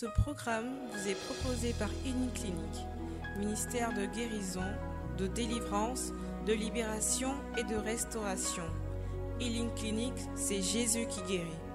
Ce programme vous est proposé par Uniclinique, ministère de guérison, de délivrance, de libération et de restauration. Healing Clinic, c'est Jésus qui guérit.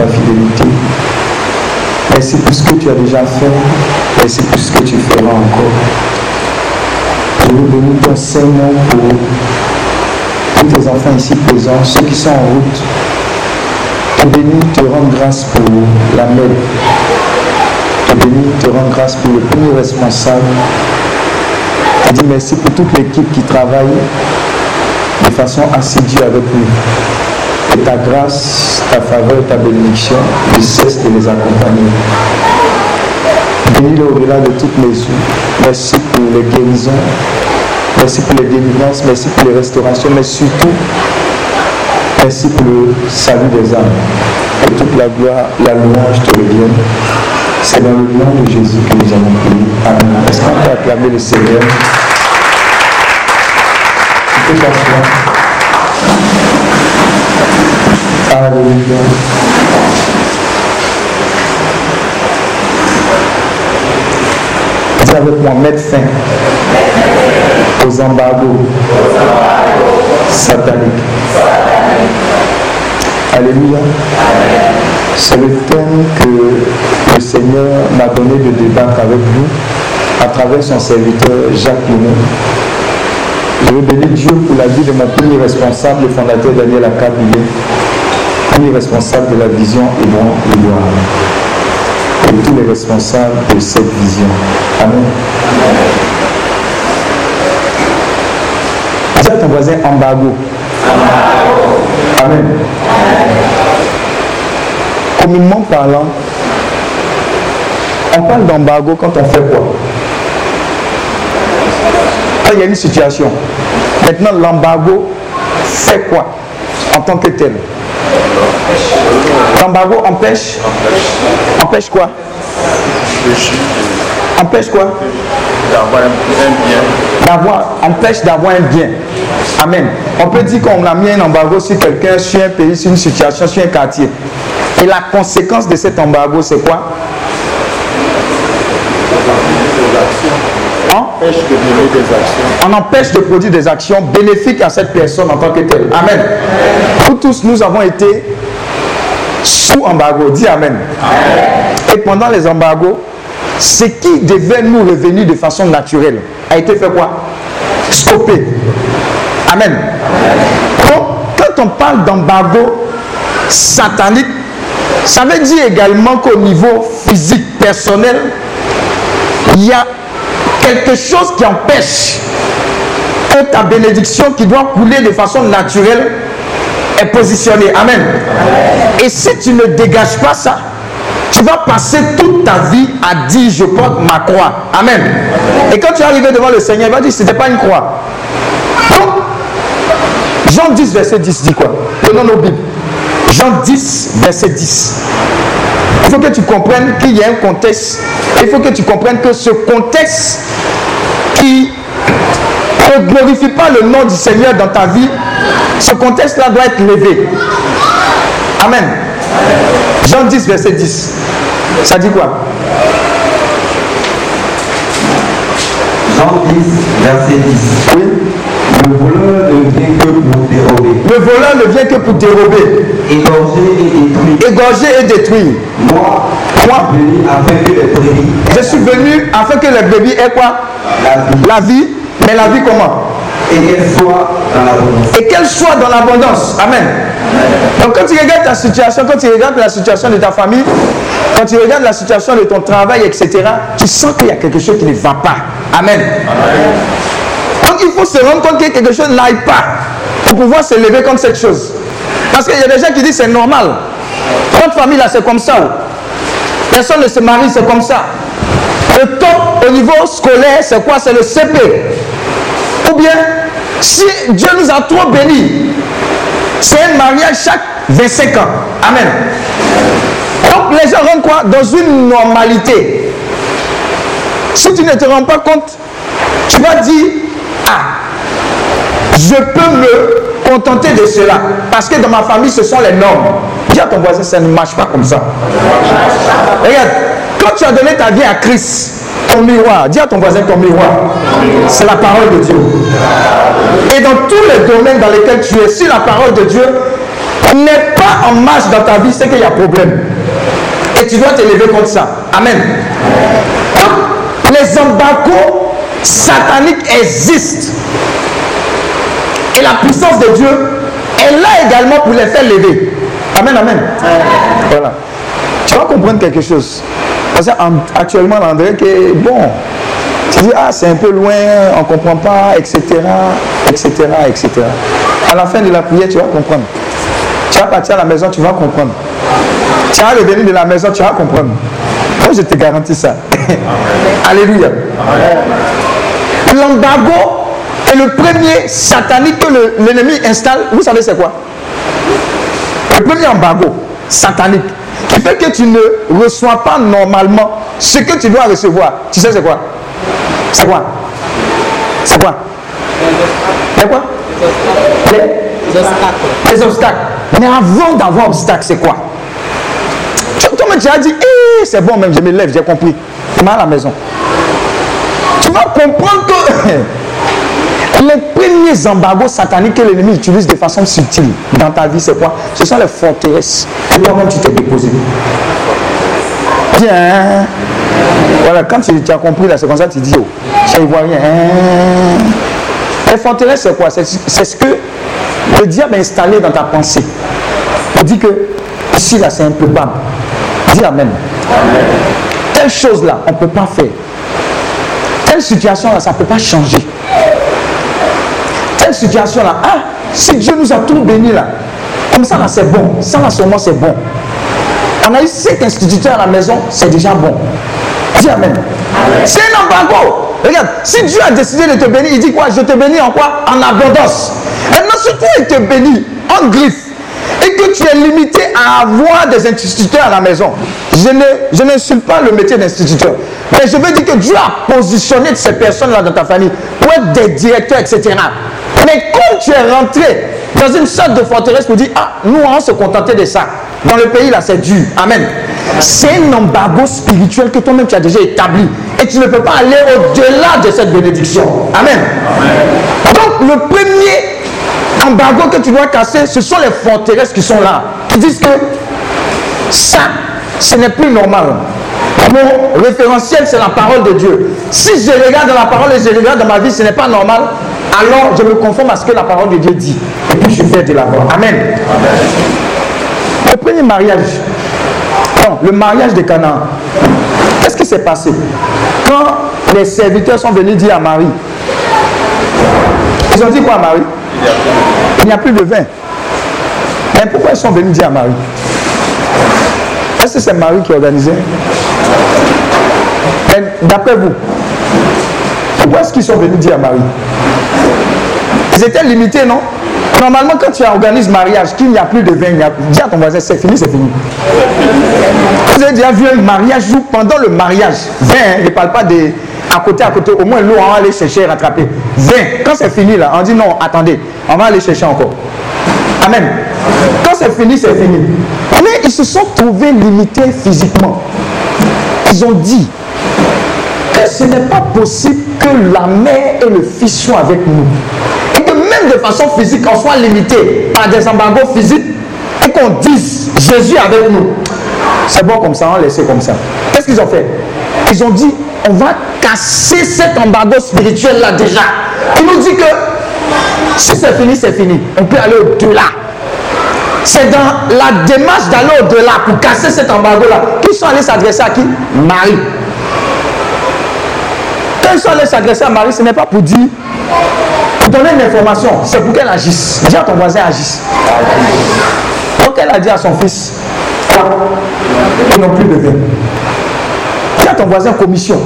Ta fidélité. Merci pour ce que tu as déjà fait. Merci pour ce que tu feras encore. Veux bénir ton Seigneur pour tous tes enfants ici présents, ceux qui sont en route. Te bénir, te rendre grâce pour la MED, te bénir, te rendre grâce pour le premier responsable. Dire merci pour toute l'équipe qui travaille de façon assidue avec nous. Que ta grâce, ta faveur, ta bénédiction ne cessent de les accompagner. Bénis-le au-delà de toutes mesures. Merci pour les guérisons. Merci pour les délivrances. Merci pour les restaurations. Mais surtout, merci pour le salut des âmes. Que toute la gloire, la louange te revienne. C'est dans le nom de Jésus que nous avons prié. Amen. Est-ce qu'on peut acclamer le Seigneur? Alléluia. Dis avec moi, fin aux embargos sataniques. Alléluia. C'est le thème que le Seigneur m'a donné de débattre avec vous à travers son serviteur Jacques Lumon. Je veux bénir Dieu pour la vie de mon premier responsable, le fondateur Daniel Akabilé, premier responsable de la vision Hébron Édouard, et tous les responsables de cette vision. Amen. Dis à ton voisin embargo. Amen. Communément parlant, on parle d'embargo quand on fait quoi? Quand il y a une situation. Maintenant, l'embargo fait quoi en tant que tel? L'embargo empêche Empêche quoi? Empêche quoi? D'avoir un, bien. d'avoir, empêche d'avoir un bien. Amen. On peut dire qu'on a mis un embargo sur quelqu'un, sur un pays, sur une situation, sur un quartier. Et la conséquence de cet embargo, c'est quoi? Hein? Empêche de des actions. On empêche de produire des actions bénéfiques à cette personne en tant que telle. Amen. Nous tous, nous avons été sous embargo. Dis Amen. Et pendant les embargos, ce qui devait nous revenir de façon naturelle a été fait quoi? Stoppé. Amen. Donc, quand on parle d'embargo satanique, ça veut dire également qu'au niveau physique, personnel, il y a quelque chose qui empêche que ta bénédiction qui doit couler de façon naturelle est positionnée. Amen. Et si tu ne dégages pas ça, tu vas passer toute ta vie à dire je porte ma croix. Amen. Et quand tu es arrivé devant le Seigneur, il va dire ce n'était pas une croix. Donc, Jean 10, verset 10 dit quoi? Prenons nos Bibles. Jean 10, verset 10. Il faut que tu comprennes qu'il y a un contexte. Il faut que tu comprennes que ce contexte qui ne glorifie pas le nom du Seigneur dans ta vie, ce contexte-là doit être levé. Amen. Jean 10, verset 10. Ça dit quoi? Jean 10, verset 10. Oui. Le voleur ne vient que pour dérober, Le voleur ne vient que pour dérober, égorger et détruire. égorger et détruire. Moi, Moi, je suis venu afin que les brebis je suis venu afin que les bébés aient quoi? La vie La vie. Mais la vie comment? Et qu'elle soit. Et qu'elle soit dans l'abondance. Amen. Donc quand tu regardes ta situation, quand tu regardes la situation de ta famille, quand tu regardes la situation de ton travail, etc., tu sens qu'il y a quelque chose qui ne va pas. Amen. Donc il faut se rendre compte que quelque chose n'aille pas pour pouvoir se lever contre cette chose. Parce qu'il y a des gens qui disent c'est normal. Notre famille là c'est comme ça. Personne ne se marie, c'est comme ça. Le top au niveau scolaire, c'est quoi? C'est le CP. Ou bien, si Dieu nous a trop bénis, c'est un mariage chaque 25 ans. Amen. Donc les gens rentrent quoi? Dans une normalité. Si tu ne te rends pas compte, tu vas dire, ah, je peux me contenter de cela. Parce que dans ma famille, ce sont les normes. Dis à ton voisin, ça ne marche pas comme ça. Regarde, quand tu as donné ta vie à Christ, ton miroir, dis à ton voisin ton miroir, c'est la parole de Dieu. Et dans tous les domaines dans lesquels tu es, si la parole de Dieu n'est pas en marche dans ta vie, c'est qu'il y a problème. Et tu dois te lever contre ça. Amen. Donc, les embargos sataniques existent. Et la puissance de Dieu est là également pour les faire lever. Amen, amen. Voilà. Tu vas comprendre quelque chose. Parce qu'actuellement, André, que bon, tu dis, ah, c'est un peu loin, on ne comprend pas, etc., etc., etc. À la fin de la prière, tu vas comprendre. Tu vas partir à la maison, tu vas comprendre. Tu vas revenir de la maison, tu vas comprendre. Moi, je te garantis ça. Alléluia. L'embargo est le premier satanique que le- l'ennemi installe. Vous savez c'est quoi? Le premier embargo satanique qui fait que tu ne reçois pas normalement ce que tu dois recevoir. Tu sais c'est quoi? C'est quoi? C'est quoi? C'est quoi? Les, les obstacles. Mais avant d'avoir obstacle, c'est quoi? Toi-même, tu as dit, Eh, c'est bon, même, je me lève, j'ai compris. Tu vas à la maison. Tu vas comprendre que les premiers embargos sataniques que l'ennemi utilise de façon subtile dans ta vie, c'est quoi? Ce sont les forteresses que toi-même tu t'es déposé. Bien. Voilà, quand tu, as compris là, c'est comme ça que tu dis, oh, je ne vois rien. Les forteresses, c'est quoi? C'est ce que le diable a installé dans ta pensée. Il dit que ici, là, c'est improbable. Dis Amen. Telle chose là, on ne peut pas faire. Telle situation là, ça ne peut pas changer. Telle situation là, ah, si Dieu nous a tout béni là, comme ça là, c'est bon. Ça là, seulement c'est bon. On a eu cinq instituteurs à la maison, c'est déjà bon. Dis Amen. C'est un embargo. Regarde, si Dieu a décidé de te bénir, il dit quoi? Je te bénis en quoi? En abondance. Maintenant, si toi, il te bénit en griffe et que tu es limité à avoir des instituteurs à la maison, je ne je n'insulte pas le métier d'instituteur. Mais je veux dire que Dieu a positionné ces personnes-là dans ta famille pour être des directeurs, etc. Mais quand tu es rentré dans une sorte de forteresse pour dire, ah, nous, on va se contenter de ça. Dans le pays, là, c'est dur. Amen. C'est un embargo spirituel que toi-même tu as déjà établi. Et tu ne peux pas aller au-delà de cette bénédiction. Amen. Donc, le premier embargo que tu dois casser, ce sont les forteresses qui sont là. Qui disent que ça, ce n'est plus normal. Mon référentiel, c'est la parole de Dieu. Si je regarde dans la parole et je regarde dans ma vie, ce n'est pas normal, alors je me conforme à ce que la parole de Dieu dit. Et puis je fais de la voix. Amen. Le premier mariage, non, le mariage de Canaan, qu'est-ce qui s'est passé? Quand les serviteurs sont venus dire à Marie, ils ont dit quoi à Marie? Il n'y a plus de vin. Mais pourquoi ils sont venus dire à Marie? Est-ce que c'est Marie qui organisait? Mais D'après vous, pourquoi est-ce qu'ils sont venus dire à Marie? Ils étaient limités, non? Normalement, quand tu organises mariage, qu'il n'y a plus de vin, il a... dis à ton voisin, c'est fini, c'est fini. Vous avez déjà vu un mariage où pendant le mariage, vin, hein, ne parle pas de à côté, à côté, au moins l'eau, on va aller chercher et rattraper. Vin, quand c'est fini là, on dit non, attendez, on va aller chercher encore. Amen. Quand c'est fini, c'est fini. Mais ils se sont trouvés limités physiquement. ils ont dit que ce n'est pas possible que la mère et le fils soient avec nous. De façon physique, on soit limité par des embargos physiques et qu'on dise Jésus avec nous. C'est bon comme ça, on laisse comme ça. Qu'est-ce qu'ils ont fait? Ils ont dit on va casser cet embargo spirituel là déjà. Il nous dit que si c'est fini, c'est fini. On peut aller au-delà. C'est dans la démarche d'aller au-delà pour casser cet embargo-là. Qu'ils sont allés s'adresser à qui? Marie. Quand ils sont allés s'adresser à Marie, ce n'est pas pour dire, donner une information, c'est pour qu'elle agisse. Dis à ton voisin agisse. Donc elle a dit à son fils, ils n'ont plus de vin. Dis à ton voisin commission.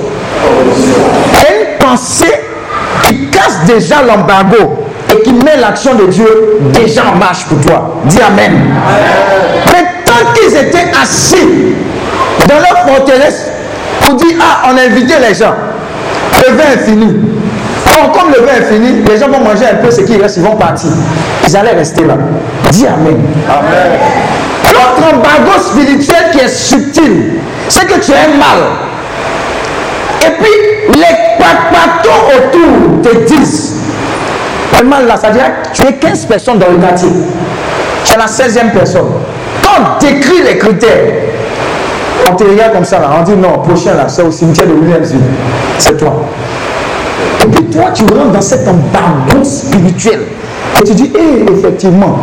Et une pensée qui casse déjà l'embargo et qui met l'action de Dieu déjà en marche pour toi. Dis Amen. Mais tant qu'ils étaient assis dans leur forteresse pour dire Ah, on a invité les gens, le vin est fini. Comme le vin est fini, les gens vont manger un peu ce qui reste, ils vont partir. Ils allaient rester là. Dis Amen. L'autre embargo spirituel qui est subtil, c'est que tu un mal. Et puis, les patons autour te disent le mal là, ça veut dire que tu es 15 personnes dans le quartier. Tu es la 16e personne. Quand on décrit les critères, on te regarde comme ça là, on dit non, prochain là, c'est au cimetière de Williamsville. C'est toi. Et puis toi, tu rentres dans cet embargo spirituel. Et tu dis, eh, effectivement,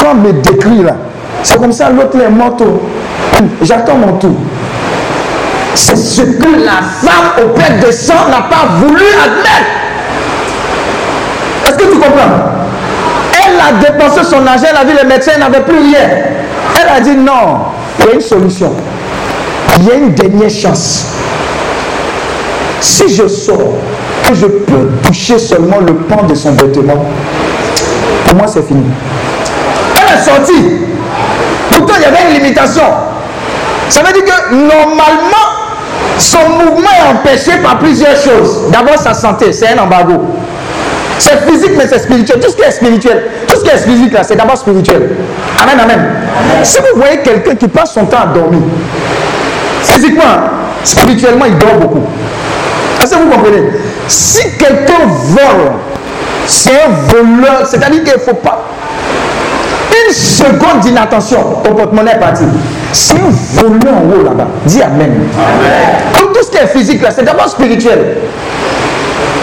quand on me décrit là, c'est comme ça, l'autre est mort. J'attends mon tour. C'est ce que la femme au père de sang n'a pas voulu admettre. Est-ce que tu comprends? Elle a dépensé son argent, elle a vu les médecins, elle n'avait plus rien. Elle a dit non, il y a une solution. Il y a une dernière chance. Si je sors, que je peux toucher seulement le pan de son vêtement, pour moi c'est fini. Elle est sortie. Pourtant, il y avait une limitation. Ça veut dire que normalement, son mouvement est empêché par plusieurs choses. D'abord, sa santé, c'est un embargo. C'est physique, mais c'est spirituel. Tout ce qui est spirituel, tout ce qui est physique, là, c'est d'abord spirituel. Amen, amen. Si vous voyez quelqu'un qui passe son temps à dormir, physiquement, spirituellement, il dort beaucoup. Est-ce que vous comprenez? Si quelqu'un vole, c'est un voleur, c'est-à-dire qu'il ne faut pas. Une seconde d'inattention, ton porte-monnaie est parti. C'est un voleur en haut là-bas. Dis Amen. Donc tout ce qui est physique là, c'est d'abord spirituel.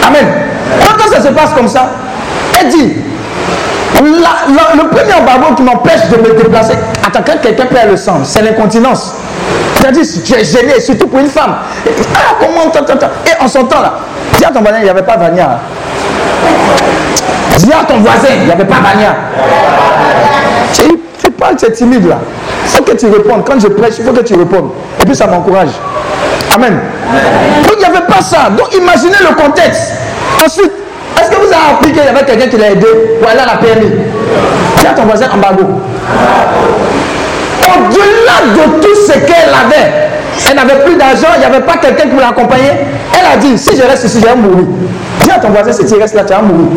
Amen. Quand ça se passe comme ça, elle dit, la- la- le premier embargo qui m'empêche de me déplacer, attends, quand quelqu'un perd le sang, c'est l'incontinence. C'est-à-dire, tu es gêné, surtout pour une femme. Ah, comment, tant. Et on s'entend là. Dis à ton voisin, il n'y avait pas Vania. Dis à ton voisin, il n'y avait pas Vania. Tu, tu parles, tu es timide là. Il faut que tu répondes. Quand je prêche, il faut que tu répondes. Et puis ça m'encourage. Amen. Donc il n'y avait pas ça. Donc imaginez le contexte. Ensuite, est-ce que vous avez appris qu'il y avait quelqu'un qui l'a aidé? Pour aller à la PMI Dis à ton voisin embargo. Au-delà de tout ce qu'elle avait, elle n'avait plus d'argent, il n'y avait pas quelqu'un qui l'accompagner. Elle a dit, si je reste ici, je vais mourir. Dis à ton voisin, si tu restes là, tu vas mourir.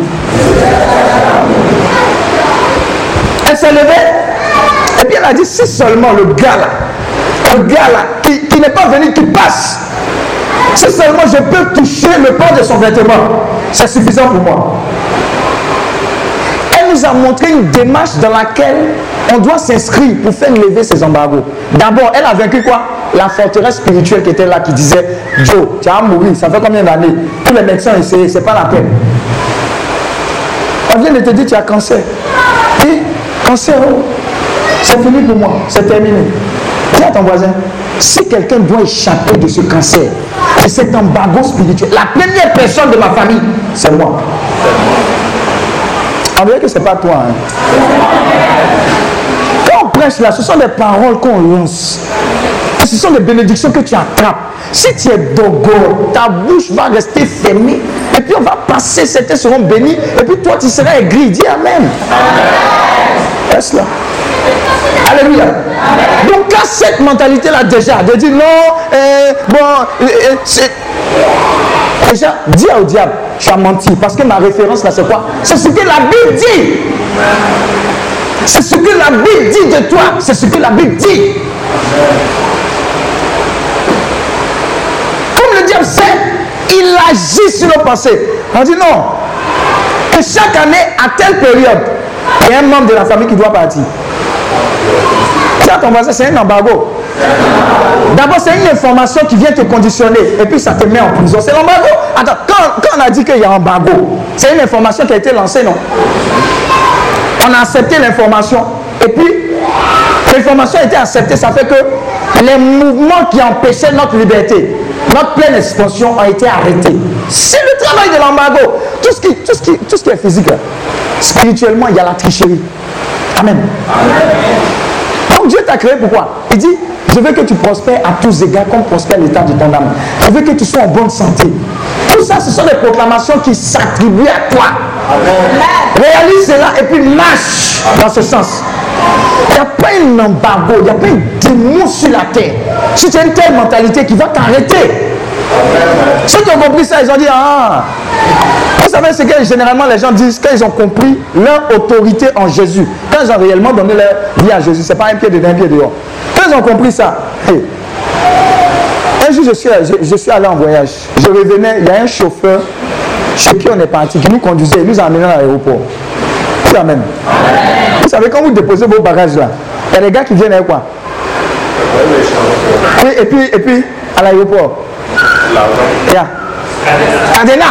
Elle s'est levée. Et puis elle a dit, si seulement le gars là, le gars là, qui n'est pas venu, qui passe, si seulement je peux toucher le port de son vêtement, c'est suffisant pour moi. Elle nous a montré une démarche dans laquelle on doit s'inscrire pour faire lever ces embargos. D'abord, elle a vaincu quoi? La forteresse spirituelle qui était là, qui disait Joe, tu vas mourir, ça fait combien d'années? Tous les médecins ont essayé, c'est pas la peine. On vient de te dire tu as cancer. Et cancer, oh, c'est fini pour moi, c'est terminé. Dis à ton voisin, si quelqu'un doit échapper de ce cancer, de cet embargo spirituel, la première personne de ma famille, c'est moi. On dirait que ce n'est pas toi. hein. Quand on prêche là, ce sont des paroles qu'on lance. Et ce sont des bénédictions que tu attrapes. Si tu es dogo, ta bouche va rester fermée. Et puis on va passer, certains seront bénis. Et puis toi, tu seras aigri. Dis Amen. Reste là? Alléluia. Donc, à cette mentalité-là, déjà, de dire non, euh, bon, euh, euh, c'est. Déjà, dis au diable, tu as menti. Parce que ma référence là, c'est quoi? C'est ce que la Bible dit. C'est ce que la Bible dit de toi. C'est ce que la Bible dit. Dieu sait, il agit sur nos pensées. On dit non. Que chaque année, à telle période, il y a un membre de la famille qui doit partir. Ça, ton voisin, c'est un embargo. D'abord, c'est une information qui vient te conditionner et puis ça te met en prison. C'est l'embargo. Attends, quand on a dit qu'il y a un embargo, c'est une information qui a été lancée, non? On a accepté l'information et puis l'information a été acceptée. Ça fait que les mouvements qui empêchaient notre liberté, notre pleine expansion ont été arrêtés. C'est le travail de l'embargo. Tout, ce qui, tout, ce qui, tout ce qui est physique, spirituellement, il y a la tricherie. Amen. Donc Dieu t'a créé pourquoi Il dit, je veux que tu prospères à tous égards comme prospère l'état de ton âme. Je veux que tu sois en bonne santé. Tout ça, ce sont des proclamations qui s'attribuent à toi. Réalise cela et puis marche dans ce sens. Il n'y a pas un embargo, il n'y a pas un démon sur la terre. Si tu as une telle mentalité qui va t'arrêter. Ceux qui ont compris ça, ils ont dit Ah Vous savez ce que généralement les gens disent quand ils ont compris leur autorité en Jésus? Quand ils ont réellement donné leur vie à Jésus, ce n'est pas un pied dedans, un pied dehors. Quand ils ont compris ça, un jour je suis, je, je suis allé en voyage. Je revenais, il y a un chauffeur chez qui on est parti, qui nous conduisait, nous a amenés à l'aéroport. Qui amène? Vous savez, quand vous déposez vos bagages là, il y a des gars qui viennent avec quoi? Oui, et puis, et puis à l'aéroport. Il y a Cadena.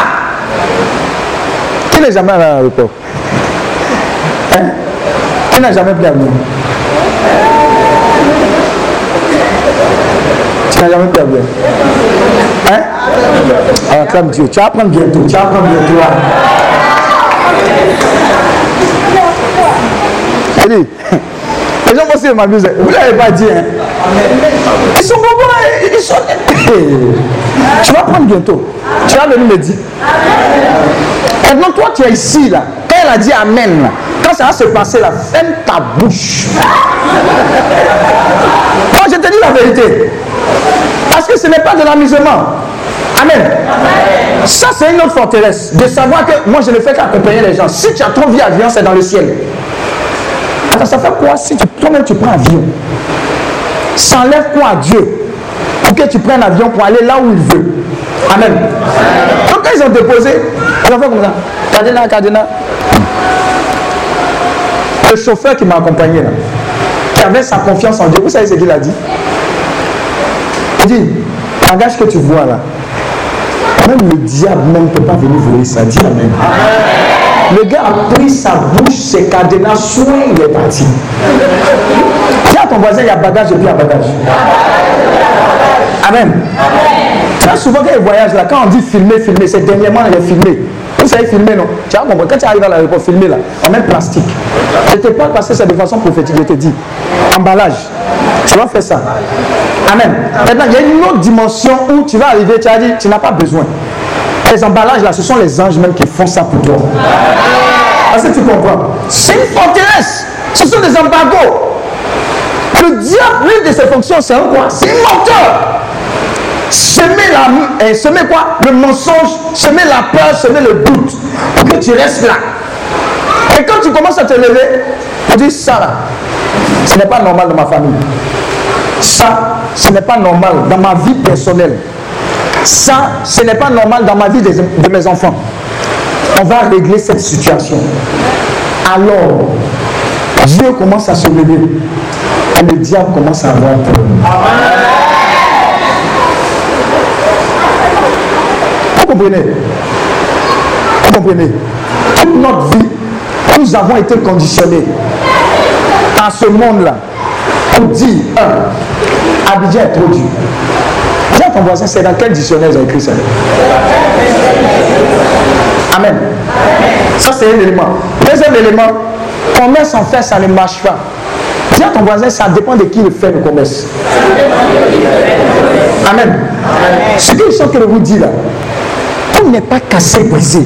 Qui n'est jamais allé à l'aéroport? Hein? Qui n'a jamais pris Tu n'as jamais pris Hein? Ah, comme Dieu. Tu vas apprendre bientôt. Tu vas apprendre bientôt. hein. Dis, les gens vont se m'amuser. Vous ne l'avez pas dit, hein? Ils sont bons, hein, ils sont. Tu vas prendre bientôt. Tu vas venir me dire. Maintenant, toi, tu es ici, là. Quand elle a dit Amen, quand ça va se passer, là, ferme ta bouche. Moi, je te dis la vérité. Parce que ce n'est pas de l'amusement. Amen. Ça, c'est une autre forteresse. De savoir que moi, je ne fais qu'accompagner les gens. Si tu as ton vie avion, c'est dans le ciel. Attends, ça fait quoi si toi-même tu prends avion? Ça enlève quoi à Dieu Pour que tu prennes l'avion pour aller là où il veut? Amen. Donc quand ils ont déposé, ont fait comme ça. Cadena, cadena. Le chauffeur qui m'a accompagné là, qui avait sa confiance en Dieu, vous savez ce qu'il a dit? Dit, langage que tu vois là, même le diable même ne peut pas venir voler ça. Dis Amen. Le gars a pris sa bouche, ses cadenas, soin, il est parti. Dis à ton voisin, il y a bagage et puis il y a bagage. Amen. Très souvent, quand il voyage là, quand on dit filmer, filmer, c'est dernièrement il est filmé. Vous savez filmer, non? Tu as compris, quand tu arrives à l'aéroport, filmer là, en même plastique. Je te parle parce que c'est de façon prophétique, je te dis. Emballage. Tu vas faire ça. Amen. Maintenant, il y a une autre dimension où tu vas arriver, tu as dit, tu n'as pas besoin. Les emballages là, ce sont les anges même qui font ça pour toi. Est-ce que tu comprends? C'est une forteresse. Ce sont des embargos. Le diable, l'une de ses fonctions, c'est quoi? C'est un menteur. Semer, la, eh, semer quoi? Le mensonge, semer la peur, semer le doute. Pour que tu restes là. Et quand tu commences à te lever, tu dis ça là, ce n'est pas normal dans ma famille. Ça, ce n'est pas normal dans ma vie personnelle. Ça, ce n'est pas normal dans ma vie de mes enfants. On va régler cette situation. Alors, Dieu commence à se lever. Et le diable commence à avoir peur. Vous comprenez? Vous comprenez? Toute notre vie, nous avons été conditionnés à ce monde-là pour un, Abidjan est trop dur. Dis à ton voisin, c'est dans quel dictionnaire ils ont écrit ça? Amen. Ça, c'est un élément. Deuxième élément, commerce en fait, ça ne marche pas. Dis à ton voisin, ça dépend de qui le fait le commerce. Amen. Ce que je suis vous dire là, tout n'est pas cassé, brisé.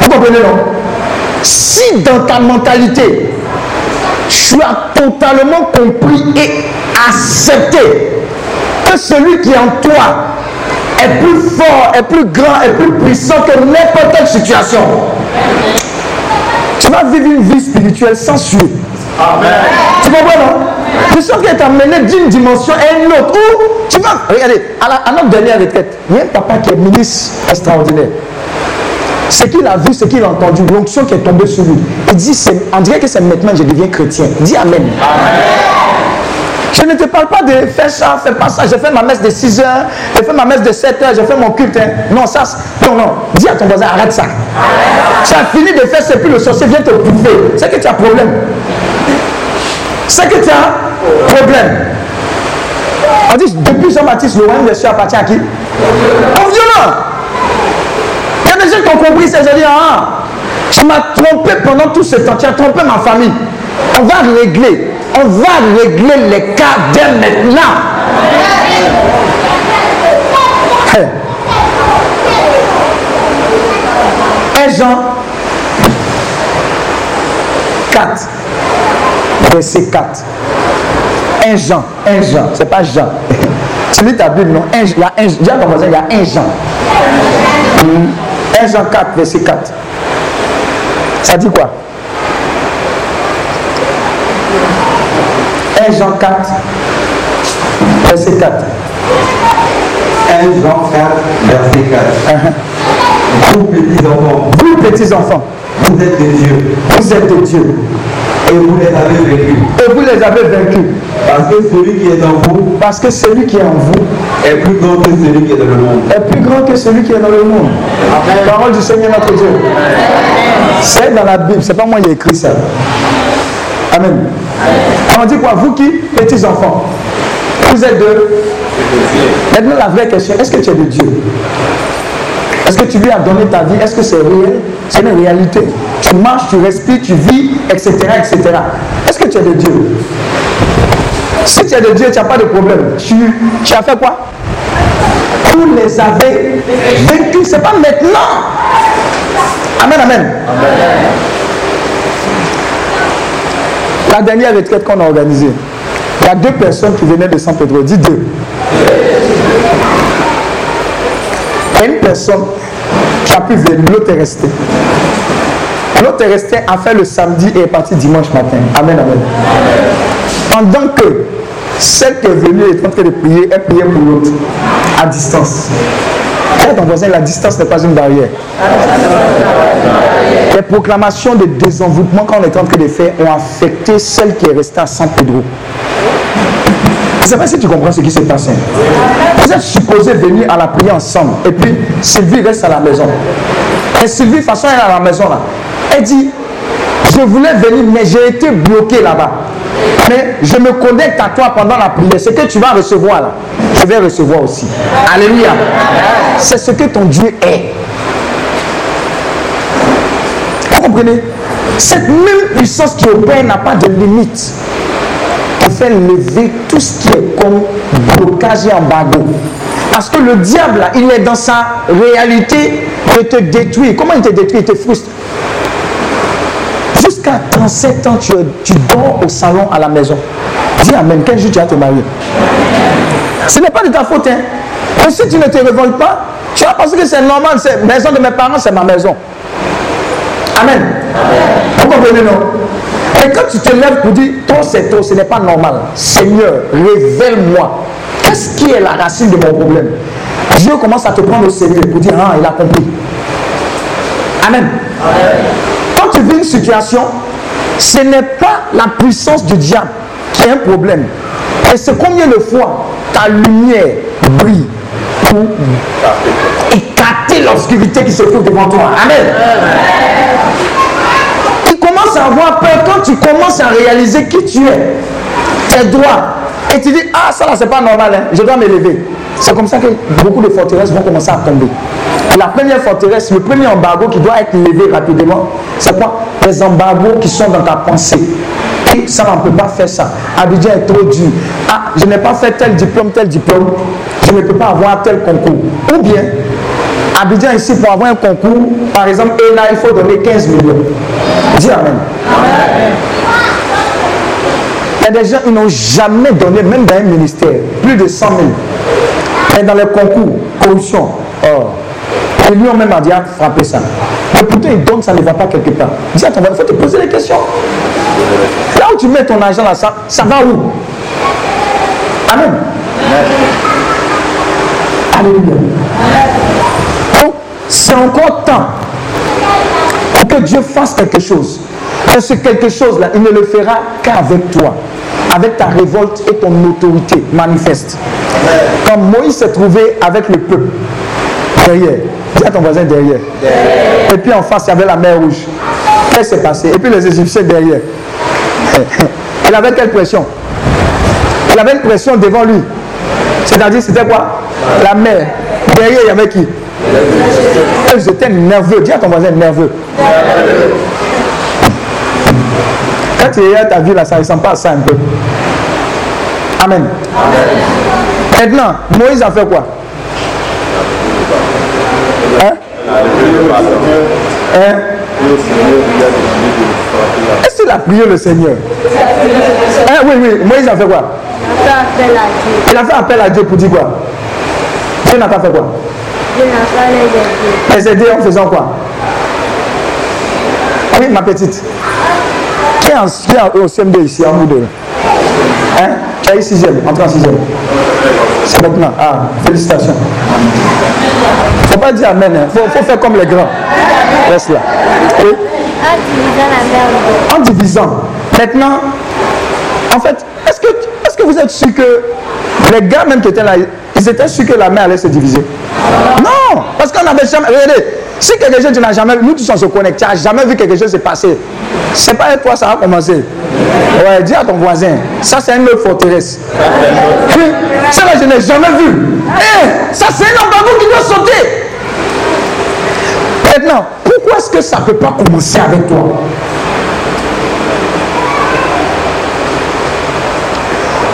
Vous comprenez, non? Si dans ta mentalité, tu as totalement compris et accepté que celui qui est en toi est plus fort, est plus grand, est plus puissant que n'importe quelle situation. Tu vas vivre une vie spirituelle sans suer. Tu comprends, non? Sens qu'il est amené d'une dimension à une autre. Où tu vas. Regardez, à, la- à notre dernière retraite, il y a un papa qui est ministre extraordinaire. Ce qu'il a vu, ce qu'il a entendu, l'onction qui est tombée sur lui. Il dit, c'est- on dirait que c'est maintenant que je deviens chrétien. Dis Amen. Je ne te parle pas de faire ça, fais pas ça. J'ai fait ma messe de 6 heures, j'ai fait ma messe de 7 heures, j'ai fait mon culte. hein. Non, ça, non, non. Dis à ton voisin, arrête ça. Tu as fini de faire ça, puis le sorcier vient te bouffer. C'est que tu as problème. C'est que tu as problème. On dit, depuis Jean-Baptiste, le royaume des cieux appartient à qui? Au violent. Y a des gens qui ont compris ça. J'ai dit, ah, tu m'as trompé pendant tout ce temps. Tu as trompé ma famille. On va régler. On va régler les cas dès maintenant. Hey. 1 Jean 4, verset 4. 1 Jean, 1 Jean, c'est pas Jean. Tu lis ta Bible, non? Un- il y a un, il y a un Jean. Hmm. 1 Jean 4, verset 4. Ça dit quoi? 1 Jean 4, verset 4. 1 Jean 4, verset 4. Vous petits enfants, Vous, petits enfants, vous êtes des dieux vous êtes de Dieu et vous les avez vécus. et vous les avez vaincus Parce que celui qui est en vous parce que celui qui est en vous est plus grand que celui qui est dans le monde. est plus grand que celui qui est dans le monde. Parole du Seigneur notre Dieu. C'est dans la Bible, c'est pas moi qui ai écrit ça. Amen. On dit quoi? Vous qui, petits enfants, vous êtes de. Maintenant la vraie question, est-ce que tu es de Dieu? Est-ce que tu lui as donné ta vie? Est-ce que c'est réel? C'est une réalité. Tu marches, tu respires, tu vis, etc. etc. Est-ce que tu es de Dieu? Si tu es de Dieu, tu n'as pas de problème. Tu, tu as fait quoi? Vous les avez vaincus. C'est pas maintenant. Amen, amen. La dernière retraite qu'on a organisée, il y a deux personnes qui venaient de San Pedro. Dis deux. Une personne pu venir, l'autre est resté. L'autre est resté, a fait le samedi et est parti dimanche matin. Amen, amen. Pendant que celle qui est venue est en train de prier, elle priait pour l'autre, à distance. Dis à ton voisin, la distance n'est pas une barrière. Les proclamations de désenvoûtement qu'on est en train de faire ont affecté celle qui est restée à San Pedro. Je ne sais pas si tu comprends ce qui se passe. Vous êtes supposés venir à la prière ensemble. Et puis, Sylvie reste à la maison. Et Sylvie, façon, elle est à la maison là. Elle dit, je voulais venir, mais j'ai été bloqué là-bas. Mais je me connecte à toi pendant la prière. Ce que tu vas recevoir là, je vais recevoir aussi. Alléluia. C'est ce que ton Dieu est. Vous comprenez? Cette même puissance qui opère n'a pas de limite faire lever tout ce qui est comme blocage et embargo. Parce que le diable, il est dans sa réalité de te détruire. Comment il te détruit? Il te frustre. Jusqu'à 37 ans, tu, tu dors au salon à la maison. Dis Amen. Quel jour tu vas te marier? Ce n'est pas de ta faute. Hein. Et si tu ne te révoltes pas, tu vas penser que c'est normal. C'est maison de mes parents, c'est ma maison. Amen. Vous comprenez, non? Et quand tu te lèves pour dire, toi c'est toi, ce n'est pas normal. Seigneur, révèle-moi. Qu'est-ce qui est la racine de mon problème? Dieu commence à te prendre au sérieux pour dire, ah, il a compris. Amen. Quand tu vis une situation, ce n'est pas la puissance du diable qui est un problème. Et c'est combien de fois ta lumière brille pour écarter l'obscurité qui se trouve devant toi. Amen. Tu commences à avoir peur quand tu commences à réaliser qui tu es, tes droits. Et tu dis, ah ça là c'est pas normal, hein, je dois m'élever. C'est comme ça que beaucoup de forteresses vont commencer à tomber. La première forteresse, le premier embargo qui doit être levé rapidement, c'est quoi? Les embargos qui sont dans ta pensée. Et ça, on ne peut pas faire ça. Abidjan est trop dur. Ah, je n'ai pas fait tel diplôme, tel diplôme. Je ne peux pas avoir tel concours. Ou bien, Abidjan ici, pour avoir un concours, par exemple, là, il faut donner 15 millions. Dis Amen. Il y a des gens, ils n'ont jamais donné, même dans un ministère, plus de 100 000. Et dans les concours, corruption, oh, ils lui ont même dit à frapper ça. Mais pourtant, il donne, ça ne va pas quelque part. Dis à ton il faut te poser des questions. Là où tu mets ton argent, là, ça, ça va où? Amen. Alléluia. Donc, c'est encore temps que Dieu fasse quelque chose. Et ce quelque chose-là, il ne le fera qu'avec toi, avec ta révolte et ton autorité manifeste. Quand Moïse s'est trouvé avec le peuple, derrière, dis à ton voisin derrière. Et puis en face, il y avait la mer rouge. Qu'est-ce qui s'est passé? Et puis les Égyptiens derrière. Il avait quelle pression? Il avait une pression devant lui. C'est-à-dire, c'était quoi? La mer. Derrière, il y avait qui? Ils étaient nerveux. Dis à ton voisin nerveux. Quand tu es à ta vie là, ça ne ressemble pas à ça un peu. Amen. Maintenant, Moïse a fait quoi? Hein? Hein? Est-ce qu'il a prié le Seigneur? Hein, Oui, oui, Moïse a fait quoi? Il a fait appel à Dieu pour dire quoi? Dieu n'a pas fait quoi? Les aider en faisant quoi? Oui, ma petite. Qui est, en, qui est au CM2 ici, en vous deux Hein? Sixième, entre en sixième? C'est maintenant. Ah, félicitations. Faut pas dire Amen. Il faut, faut faire comme les grands. Reste là. Oui. En divisant. Maintenant, en fait, est-ce que, est que vous êtes sûr que les gars même qui étaient là, ils étaient sûrs que la mer allait se diviser Non Parce qu'on n'avait jamais. Regardez, si quelque chose tu n'as jamais vu, nous tous on se connecte, tu n'as jamais vu quelque chose se passer. C'est pas avec toi ça va commencer. Ouais, dis à ton voisin, ça c'est une autre forteresse. Ça là, je n'ai jamais vu. Eh, ça c'est un embargo qui doit sauter. Maintenant, pourquoi est-ce que ça ne peut pas commencer avec toi?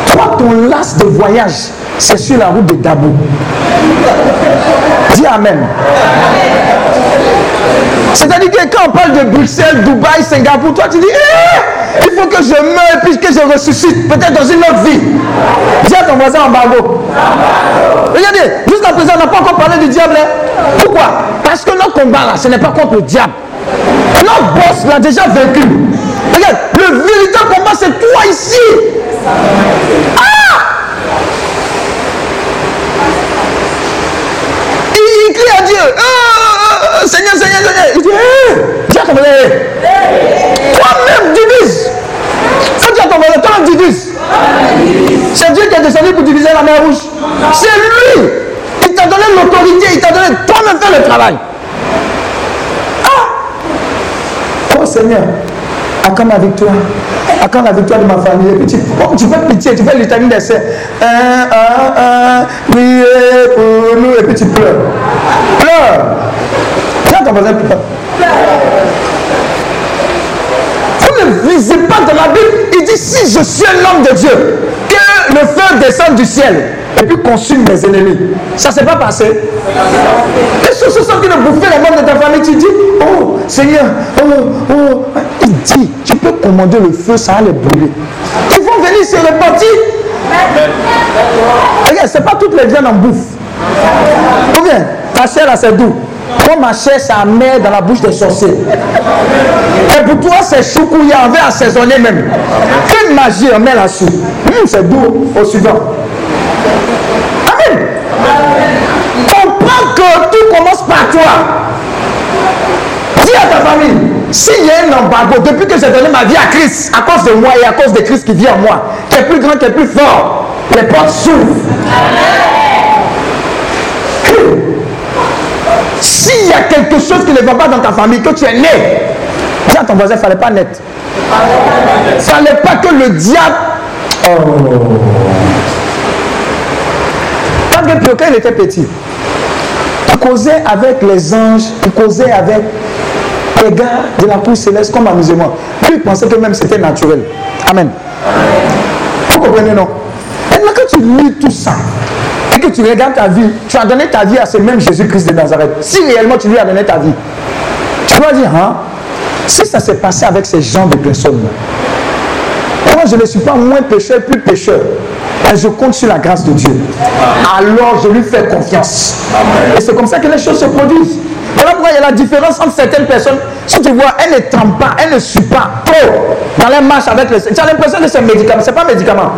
Toi, ton las de voyage, c'est sur la route de Dabou. Dis Amen. C'est-à-dire que quand on parle de Bruxelles, Dubaï, Singapour, toi tu dis, eh, il faut que je meure puis que je ressuscite, peut-être dans une autre vie. Dis à ton voisin embargo. Regardez, jusqu'à présent, on n'a pas encore parlé du diable. hein. Pourquoi? Parce que notre combat là, ce n'est pas contre le diable. Notre boss l'a déjà vaincu. Regarde, le véritable combat, c'est toi ici. Ah il, crie à Dieu. Ah, ah, ah, Seigneur, Seigneur, Seigneur. Il dit, hé, dis à ton voisin, hé. Toi-même divise. À ton toi-même divise. C'est Dieu qui est descendu pour diviser la mer rouge. C'est lui. Il t'a donné l'autorité, il t'a donné toi-même faire le travail. Ah Oh Seigneur, accorde la victoire. Accorde la victoire de ma famille. Et puis tu, oh, tu fais pitié, tu fais litanie des saints. Un, un, un, priez pour nous. Et puis tu pleures. Pleure. Viens ton voisin, pleure. Vous ne lisez pas dans la Bible. Il dit si je suis un homme de Dieu, que le feu descende du ciel et puis consume mes ennemis. Ça ne s'est pas passé. Les choses sont qui de bouffer les membres de ta famille? Tu dis, oh Seigneur, oh, oh. Il dit, tu peux commander le feu, ça va les brûler. Ils vont venir se repartir. Regarde, ce n'est pas toutes les viandes en bouffe. Ou bien, ta chair là, c'est doux. Moi, ma chair, c'est amer dans la bouche des sorciers. Et pour toi, c'est choukouya, on va assaisonner même. Quelle magie on met là-dessus Hum, C'est doux. Au suivant. Amen. Comprends que tout commence par toi. Dis à ta famille, s'il y a un embargo, depuis que j'ai donné ma vie à Christ, à cause de moi et à cause de Christ qui vit en moi, qui est plus grand, qui est plus fort, les portes s'ouvrent. S'il y a quelque chose qui ne va pas dans ta famille, que tu es né, dis à ton voisin, il ne fallait pas naître. Il ne fallait pas que le diable. Oh. Quand il était petit, il causait avec les anges, il causait avec les gars de la cour céleste comme amusement. Lui, il pensait que même c'était naturel. Amen. Vous comprenez, non? Maintenant, quand tu lis tout ça, que tu regardes ta vie, tu as donné ta vie à ce même Jésus-Christ de Nazareth. Si réellement tu lui as donné ta vie, tu dois dire, hein, si ça s'est passé avec ces gens de personnes-là, moi je ne suis pas moins pécheur, plus pécheur. Et je compte sur la grâce de Dieu. Alors je lui fais confiance. Et c'est comme ça que les choses se produisent. Voilà pourquoi il y a la différence entre certaines personnes. Si tu vois, elles ne trempent pas, elles ne suivent pas trop dans les marches avec le. Tu as l'impression que c'est un médicament. Ce n'est pas un médicament.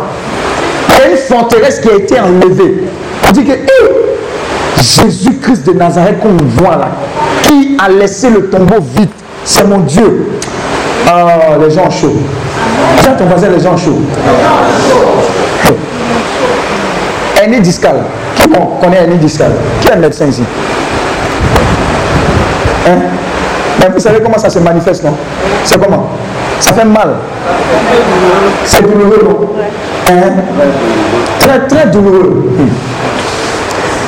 A une forteresse qui a été enlevée. On dit que eh, Jésus-Christ de Nazareth qu'on voit là, qui a laissé le tombeau vide, c'est mon Dieu. Ah, les gens chauds. À ton voisin, les gens chauds. Hernie discale. Qui connaît hernie discale Qui est un médecin ici? Hein? Mais vous savez comment ça se manifeste, non? C'est comment? Ça fait mal. C'est douloureux, non? Hein? Très, très douloureux.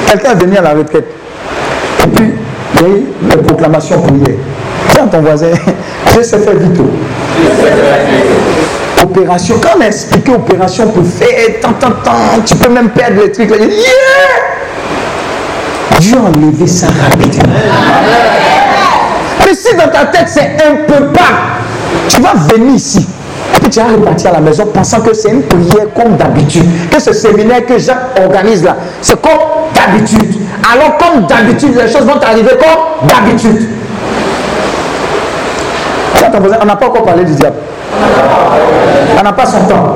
Quelqu'un est venu à la retraite. Et puis, il y a eu la proclamation pour hier. Tiens ton voisin, je sais faire vite. Opération, quand on a expliqué opération pour faire tant, tant, tant, tu peux même perdre les trucs. Dieu a enlevé ça rapidement. Mais si dans ta tête c'est un peu pas, tu vas venir ici. Et puis tu vas repartir à la maison pensant que c'est une prière comme d'habitude. Que ce séminaire que Jacques organise là, c'est comme d'habitude. Alors comme d'habitude, les choses vont arriver comme d'habitude. On n'a pas encore parlé du diable. On n'a pas son temps.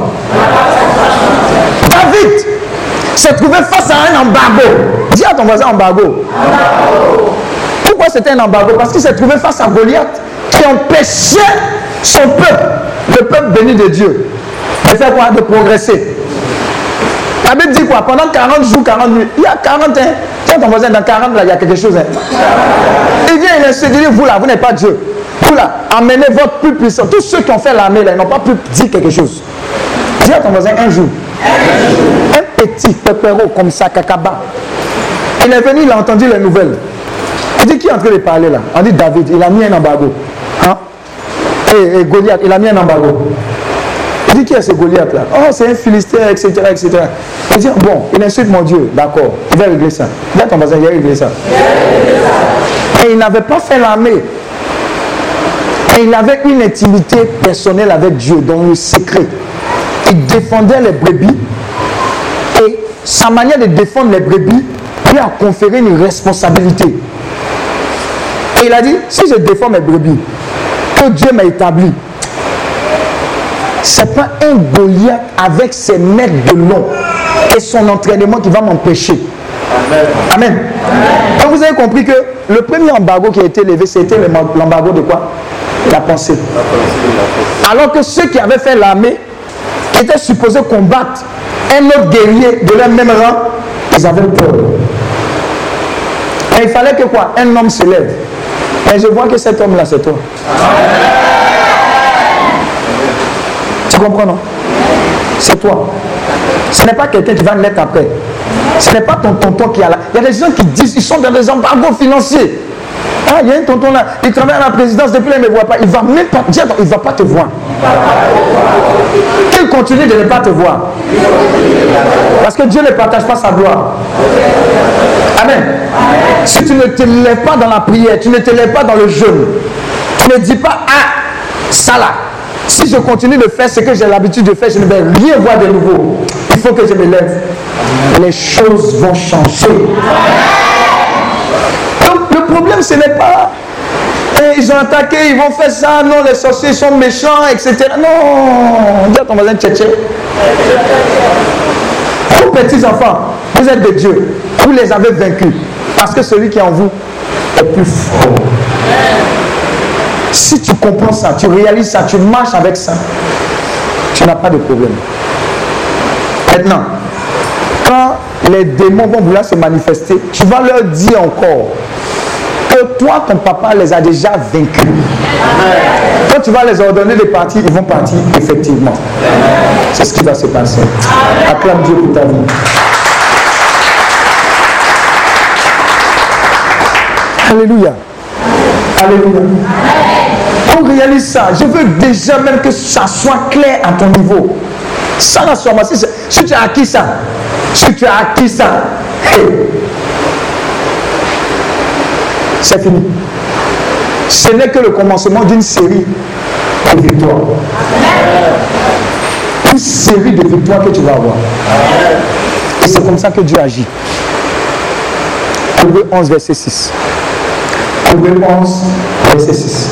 David s'est trouvé face à un embargo. Dis à ton voisin embargo. Pourquoi c'était un embargo? Parce qu'il s'est trouvé face à Goliath qui empêchait son peuple, le peuple béni de Dieu, de faire quoi De progresser? La Bible dit quoi? Pendant 40 jours, 40 nuits, il y a 40 ans. Tiens ton voisin, dans 40 là, il y a quelque chose. Hein? Il vient, il se dit, vous là, vous n'êtes pas Dieu. Vous là, amenez votre plus puissant. Tous ceux qui ont fait l'armée là, ils n'ont pas pu dire quelque chose. Dis à ton voisin un jour. Un petit pépéro comme ça, Kakaba. Il est venu, il a entendu les nouvelles. Il dit qui est en train de parler là? On dit David, il a mis un embargo. Hein? Et, Goliath, il a mis un embargo. Il dit qui est ce Goliath là? Oh, c'est un Philistin, etc. etc. Il dit bon, il insulte mon Dieu. D'accord, il va régler ça. Dis à ton voisin, il va régler ça. Et il n'avait pas fait l'armée. Et il avait une intimité personnelle avec Dieu, dans le secret. Il défendait les brebis. Et sa manière de défendre les brebis lui a conféré une responsabilité. Et il a dit, si je défends mes brebis, que Dieu m'a établi, ce n'est pas un Goliath avec ses mètres de long et son entraînement qui va m'empêcher. Amen. Donc vous avez compris que le premier embargo qui a été levé, c'était l'embargo de quoi? La pensée. Alors que ceux qui avaient fait l'armée, étaient supposés combattre un autre guerrier de leur même rang, ils avaient peur. Et il fallait que quoi? Un homme se lève. Et je vois que cet homme-là, c'est toi. Tu comprends, non? C'est toi. Ce n'est pas quelqu'un qui va naître après. Ce n'est pas ton tonton qui a là. Il y a des gens qui disent, ils sont dans des embargos financiers. Ah, il y a un tonton là, il travaille à la présidence depuis il ne me voit pas. Il ne va même pas dire, il va pas te voir. Qu'il continue de ne pas te voir. Parce que Dieu ne partage pas sa gloire. Amen. Si tu ne te lèves pas dans la prière, tu ne te lèves pas dans le jeûne, tu ne dis pas, ah, ça là, si je continue de faire ce que j'ai l'habitude de faire, je ne vais rien voir de nouveau. Il faut que je me lève. Les choses vont changer. Donc le problème, ce n'est pas eh, ils ont attaqué, ils vont faire ça, non, les sorciers sont méchants, etc. Non, dis à ton voisin tchétché. Vous petits enfants, vous êtes de Dieu, vous les avez vaincus, parce que celui qui est en vous est plus fort. Si tu comprends ça, tu réalises ça, tu marches avec ça, tu n'as pas de problème. Maintenant, quand les démons vont vouloir se manifester, tu vas leur dire encore que toi, ton papa les a déjà vaincus. Quand tu vas les ordonner de partir, ils vont partir effectivement. C'est ce qui va se passer. Acclame Dieu pour ta vie. Alléluia. Alléluia. On réalise ça. Je veux déjà même que ça soit clair à ton niveau. Ça, la si, si tu as acquis ça, si tu as acquis ça, c'est fini. Ce n'est que le commencement d'une série de victoires. une série de victoires que tu vas avoir. Et c'est comme ça que Dieu agit. Proverbe 11, verset 6. Proverbe 11, verset 6.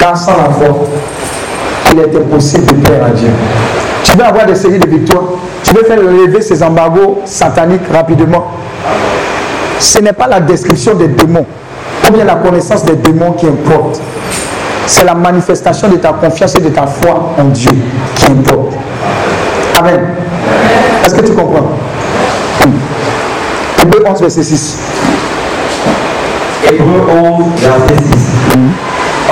Car sans la foi, il est impossible de plaire à Dieu. Tu veux avoir des séries de victoires. Tu veux faire lever ces embargos sataniques rapidement. Ce n'est pas la description des démons ou bien la connaissance des démons qui importe. C'est la manifestation de ta confiance et de ta foi en Dieu qui importe. Amen. Est-ce que tu comprends? Hébreu 11, verset 6. Hébreu 11, verset 6.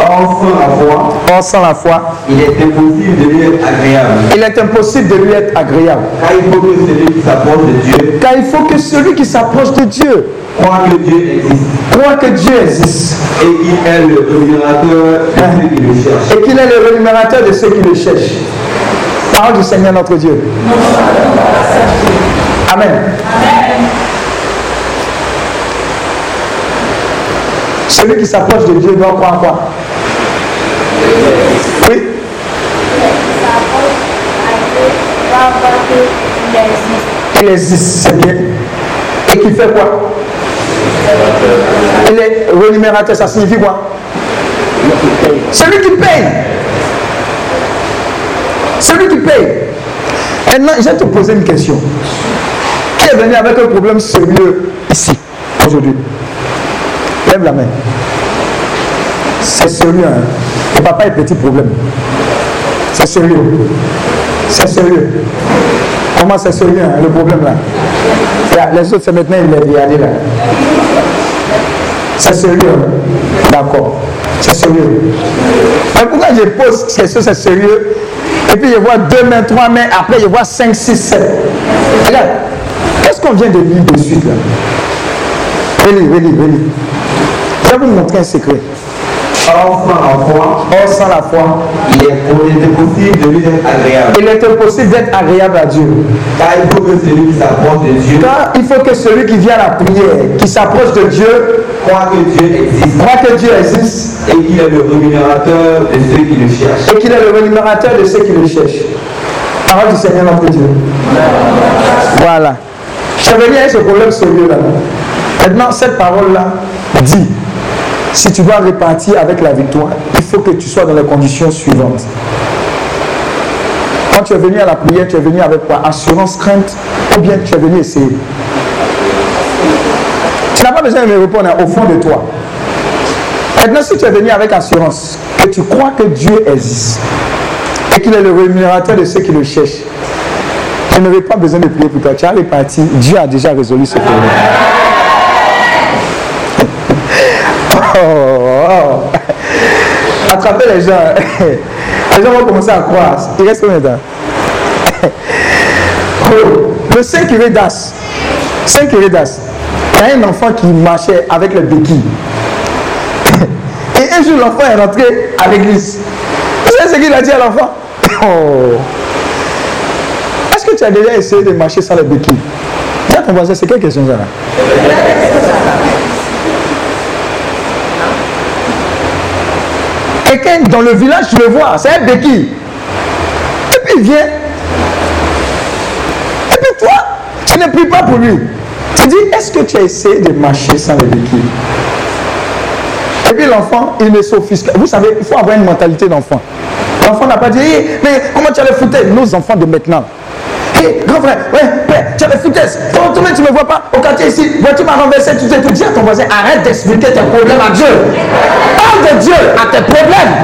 Or, sans la foi, Or, sans la foi, il est impossible de lui être agréable. il est impossible de lui être agréable. Car il faut que celui qui s'approche de Dieu Car il faut que celui qui s'approche de Dieu croit que Dieu existe croit que Dieu existe et qu'il est le rémunérateur de ceux qui le cherchent. et qu'il est le rémunérateur de ceux qui le cherchent. Parole du Seigneur notre Dieu. Amen. Celui qui s'approche de Dieu doit croire quoi? Oui. Il existe, c'est bien. Et qui fait quoi? Il est rémunérateur, ça signifie quoi? Celui qui paye. Celui qui paye. Maintenant, je vais te poser une question. Qui est venu avec un problème sérieux ici, aujourd'hui? Lève la main. C'est sérieux. Hein? Le papa est petit problème. C'est sérieux. C'est sérieux. Comment c'est sérieux, hein, le problème là? Les autres, c'est maintenant, il est allé là. C'est sérieux. hein? D'accord. C'est sérieux. Mais pourquoi je pose cette question, c'est sérieux? Et puis je vois deux mains, trois mains, après je vois cinq, six, sept. Regarde. Qu'est-ce qu'on vient de lire de suite là? Relis, relis, relis. Je vais vous montrer un secret. Or, sans la foi, il est impossible de lui être agréable. il est impossible d'être agréable à Dieu. Car il faut que celui qui s'approche de Dieu Car il faut que celui qui vient à la prière, qui s'approche de Dieu, croit que Dieu existe et qu'il est le rémunérateur de ceux qui le cherchent. et qu'il est le rémunérateur de ceux qui le cherchent. Parole du Seigneur notre Dieu. Voilà. Je vais avec ce problème sérieux là. Maintenant, cette parole-là dit, si tu dois répartir avec la victoire, il faut que tu sois dans les conditions suivantes. Quand tu es venu à la prière, tu es venu avec quoi? Assurance, crainte, ou bien tu es venu essayer? Tu n'as pas besoin de me répondre hein, au fond de toi. Maintenant, si tu es venu avec assurance, que tu crois que Dieu existe et qu'il est le rémunérateur de ceux qui le cherchent, tu n'aurais pas besoin de prier pour toi. Tu as réparti. Dieu a déjà résolu ce problème. Oh, oh. Attrapez les gens. Les gens vont commencer à croire. Il reste combien de temps? Le 5 d'As. 5 d'As. Il y a un enfant qui marchait avec le béquille. Et un jour, l'enfant est rentré à l'église. Vous savez ce qu'il a dit à l'enfant? Oh. Est-ce que tu as déjà essayé de marcher sans le béquille? À ton voisin, c'est quelle question ça là Quelqu'un dans le village, tu le vois, c'est un béquille. Et puis il vient. Et puis toi, tu ne pries pas pour lui. Tu dis, est-ce que tu as essayé de marcher sans le béquille Et puis l'enfant, il ne s'offusque. Vous savez, il faut avoir une mentalité d'enfant. L'enfant n'a pas dit, mais comment tu as le foutaise Nos enfants de maintenant? Hé, grand frère, ouais, Toi, toi, tu ne me vois pas au quartier ici. Vois-tu m'as renversé, tu tout dit à ton voisin, arrête d'expliquer tes problèmes à Dieu. Parle de Dieu à tes problèmes.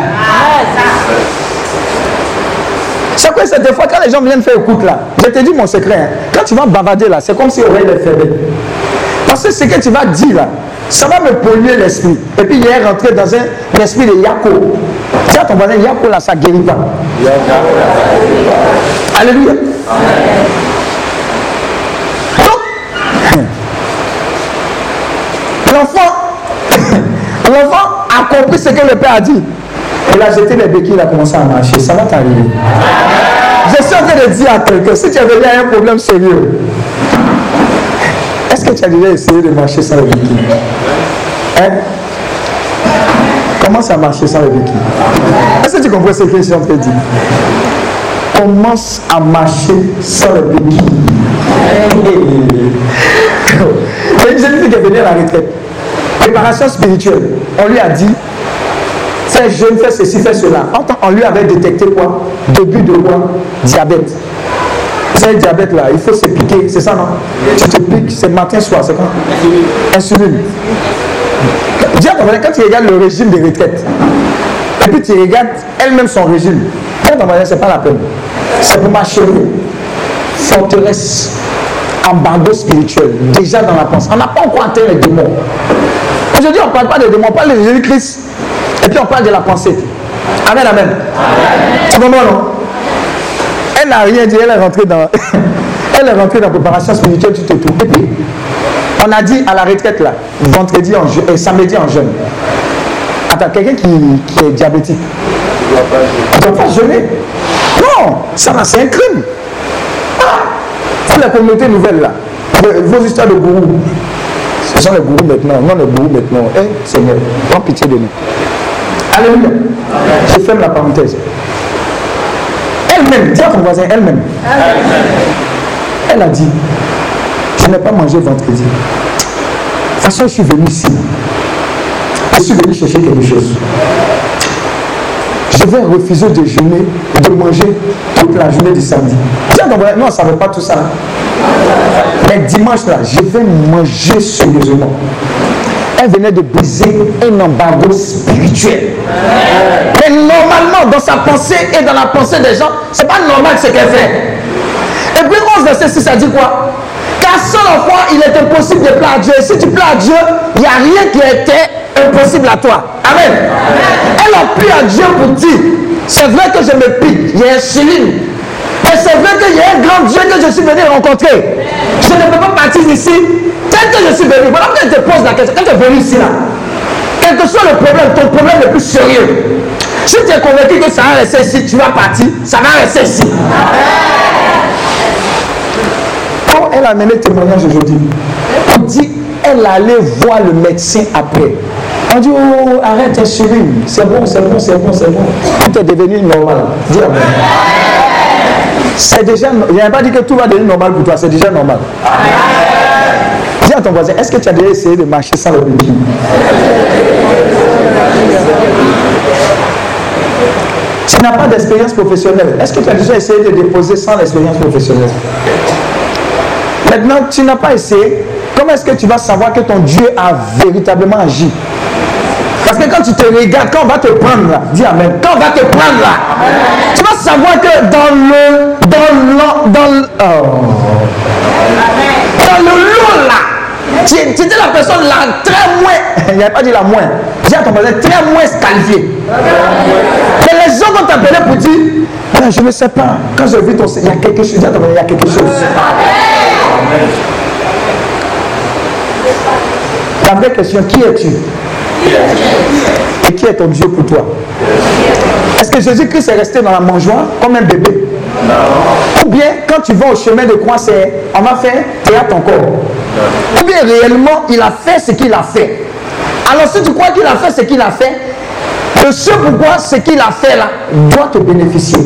C'est quoi cette fois quand les gens viennent faire écoute là Je te dis mon secret. hein. Quand tu vas bavarder là, c'est comme si aurait les fermées. Parce que ce que tu vas dire là, ça va me polluer l'esprit. Et puis il est rentré dans un, esprit de Yako. Dis à ton voisin, Yako là, ça guérit pas. Alléluia l'enfant, compris ce que le père a dit. Il a jeté les béquilles, il a commencé à marcher. Ça va t'arriver. Je suis en train de dire à quelqu'un, si tu à un problème sérieux, est-ce que tu as déjà essayé de marcher sans les béquilles? Hein? Comment ça marcher sans les béquilles Est-ce que tu comprends ce que je suis en train de dire? Commence à marcher sans les béquilles. Il y a une jeune fille qui est venue à la retraite. Préparation spirituelle. On lui a dit fais jeune, fais ceci, fais cela. On lui avait détecté quoi? Début de quoi? Diabète. Savez, diabète là, il faut se piquer, c'est ça non? Tu te piques, c'est matin, soir, c'est quand Insuline. Voisin, quand tu regardes le régime des retraites, et puis tu regardes elle-même son régime, c'est pas la peine. C'est pour marcher. Forteresse, embargo spirituel, déjà dans la pensée. On n'a pas encore atteint les démons. Aujourd'hui, on ne parle pas des démons, on parle de Jésus-Christ. Et puis on parle de la pensée. Amen, amen. C'est bon, non? Elle n'a rien dit, elle est rentrée dans. elle est rentrée dans la préparation spirituelle, tout et tout. Et puis, on a dit à la retraite là, vendredi en je... et samedi en jeûne. Attends, quelqu'un qui, qui, est diabétique? Il ne doit pas jeûner. Non, ça c'est un crime. Ah, la communauté nouvelle là, vos histoires de gourous. Ce sont les gourous maintenant, non les gourous maintenant. Eh, Seigneur, prends pitié de nous. Alléluia. Je ferme la parenthèse. Elle-même, dis à ton voisin, elle-même. Elle a dit, je n'ai pas mangé vendredi. De toute façon, je suis venu ici. Je suis venu chercher quelque chose. Je vais refuser de jeûner, de manger toute la journée du samedi. Dis à ton voisin, non, on ne savait pas tout ça. Mais dimanche là, je vais manger sérieusement elle venait de briser un embargo spirituel. Mais normalement, dans sa pensée et dans la pensée des gens, c'est pas normal ce qu'elle fait. Et puis 11 verset 6, ça dit quoi? Car seul fois, il est impossible de plaire à Dieu. si tu plais à Dieu, il n'y a rien qui était impossible à toi. Amen. Elle a pris à Dieu pour dire, c'est vrai que je me pique, il y a un chéline. Mais c'est vrai qu'il y a un grand Dieu que je suis venu rencontrer. Je ne peux pas partir d'ici Tel que je suis venu, voilà quand je te pose la question, quand tu es venu ici là, quel que soit le problème, ton problème le plus sérieux, si tu es convaincu que ça va rester ici, tu vas partir, ça va rester ici. Quand elle a mené témoignage aujourd'hui, on dit elle allait voir le médecin après. On dit, oh, arrête, chérie, c'est bon, c'est bon, c'est bon, c'est bon. Tout est devenu normal. Dis Amen. C'est déjà, n'y a pas dit que tout va devenir normal pour toi, c'est déjà normal. Dis à ton voisin, est-ce que tu as déjà essayé de marcher sans le béquille Tu n'as pas d'expérience professionnelle. Est-ce que tu as déjà essayé de déposer sans l'expérience professionnelle? Maintenant, tu n'as pas essayé. Comment est-ce que tu vas savoir que ton Dieu a véritablement agi? Parce que quand tu te regardes, quand on va te prendre là, dis Amen, quand on va te prendre là, tu vas savoir que dans le, dans le, dans le, oh. dans le lot là, tu, étais la personne la très moins, il n'y a pas dit la moins, j'ai à ton très moins qualifiée. Mais les gens vont t'appeler pour dire, ah, je ne sais pas, quand je vis ton il y a quelque chose, il y a quelque chose. La vraie question, qui es-tu? Et qui est ton Dieu pour toi? Est-ce que Jésus-Christ est resté dans la mangeoire comme un bébé? Ou bien quand tu vas au chemin de croix, c'est on va faire théâtre encore. Ou bien réellement, il a fait ce qu'il a fait. Alors si tu crois qu'il a fait ce qu'il a fait, le ce pourquoi ce qu'il a fait là doit te bénéficier.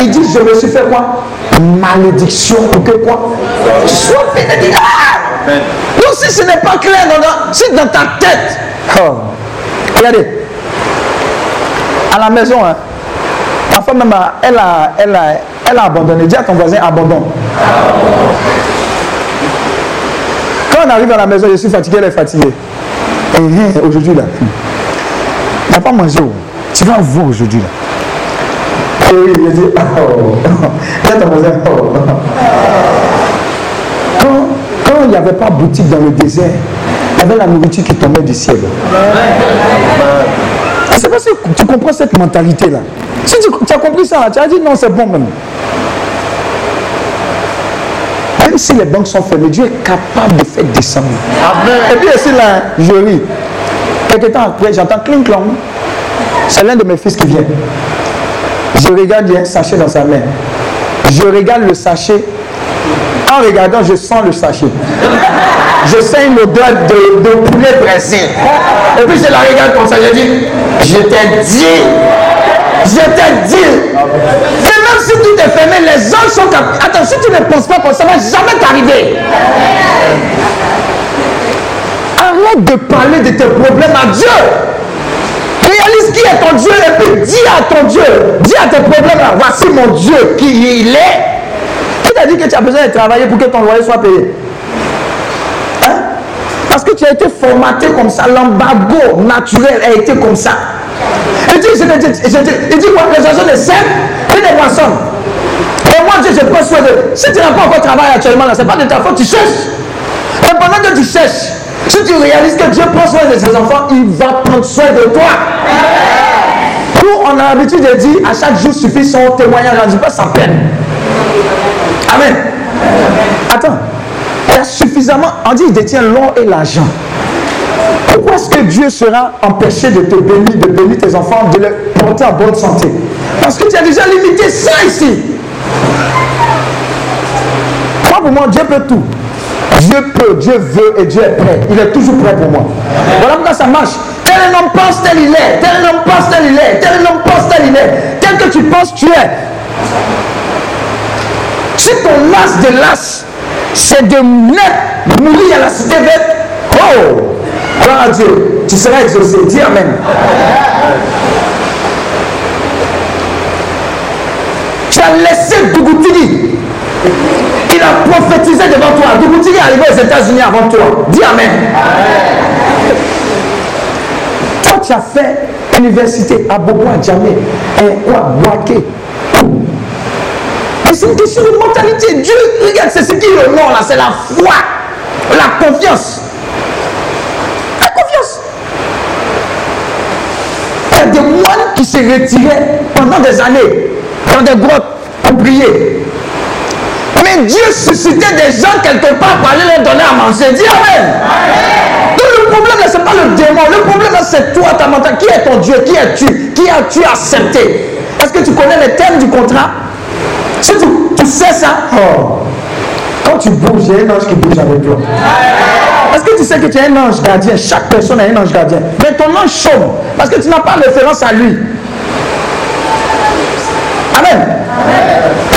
Il dit, je me suis fait quoi? Malédiction ou que quoi? Tu sois. Ah! Donc si ce n'est pas clair, dans, si dans ta tête, oh, regardez, à la maison, hein, la femme même, elle a, elle, a, elle a abandonné. Dis à ton voisin, abandonne. Quand on arrive à la maison, je suis fatigué, elle est fatiguée. Et rien aujourd'hui là. Il n'a pas mangé. Oh. Tu vas voir aujourd'hui là. Et oui, il dit, oh. Dis à ton voisin, oh. Quand, quand il n'y avait pas boutique dans le désert, avait la nourriture qui tombait du ciel. C'est parce que tu comprends cette mentalité-là. Si tu, tu, as compris ça, tu as dit non, c'est bon même. Même si les banques sont fermées, Dieu est capable de faire descendre. Amen. Et puis ici, là, je ris. Quelque temps après, j'entends clink clong. C'est l'un de mes fils qui vient. Je regarde, il y a un sachet dans sa main. Je regarde le sachet. En regardant, je sens le sachet. Je sens une odeur de, de poulet pressé. Et puis je la regarde comme ça, je dis, je t'ai dit Je te dis. Et même si tout est fermé, les gens sont capables. Attends, si tu ne penses pas comme ça, va jamais t'arriver. Arrête de parler de tes problèmes à Dieu. Réalise qui est ton Dieu et puis dis à ton Dieu, dis à tes problèmes voici mon Dieu qui il est. Qui t'a dit que tu as besoin de travailler pour que ton loyer soit payé? Parce que tu as été formaté comme ça, l'embargo naturel a été comme ça. Il dit, je je te- il dit quoi? Les oiseaux ne sèment et ne moissonnent. Et moi, Dieu, je prends soin de. Si tu n'as pas encore travaillé actuellement, ce n'est pas de ta faute, tu cherches. Et pendant que tu cherches, si tu réalises que Dieu prend soin de ses enfants, il va prendre soin de toi. Nous, on a l'habitude de dire à chaque jour suffit son témoignage, on ne pas sa peine. Amen. Attends. Suffisamment. On dit il détient l'or et l'argent. Pourquoi est-ce que Dieu sera empêché de te bénir, de bénir tes enfants, de les porter en bonne santé? Parce que tu as déjà limité ça ici. Moi, pour moi, Dieu peut tout. Dieu peut, Dieu veut et Dieu est prêt. Il est toujours prêt pour moi. Voilà pourquoi ça marche. Tel un homme pense, tel il est. Tel un homme pense, tel il est. Tel un homme pense, tel il est. Tel que tu penses, tu es. Si ton las de las, c'est de naître, mourir à la cité verte, oh, gloire à Dieu, tu seras exaucé. Dis Amen. Tu as laissé Dougoutini. Il a prophétisé devant toi. Dougoutini est arrivé aux États-Unis avant toi. Dis Amen. Toi, tu as fait université à Bobo, à Djamé, et quoi, Boaké? C'est une question de mentalité. Dieu, regarde, c'est ce qui est le nom là, c'est la foi, la confiance. La confiance. Il y a des moines qui se retiraient pendant des années dans des grottes pour prier. Mais Dieu suscitait des gens quelque part pour aller leur donner à manger. Dis Amen. Donc le problème là, ce n'est pas le démon. Le problème là, c'est toi, ta mentalité. Qui est ton Dieu? Qui es-tu? Qui as-tu accepté? Est-ce que tu connais les termes du contrat? Si tu, tu sais ça, oh, quand tu bouges, il y a un ange qui bouge avec toi. Est-ce que tu sais que tu es un ange gardien Chaque personne a un ange gardien. Mais ton ange chôme parce que tu n'as pas référence à lui. Amen.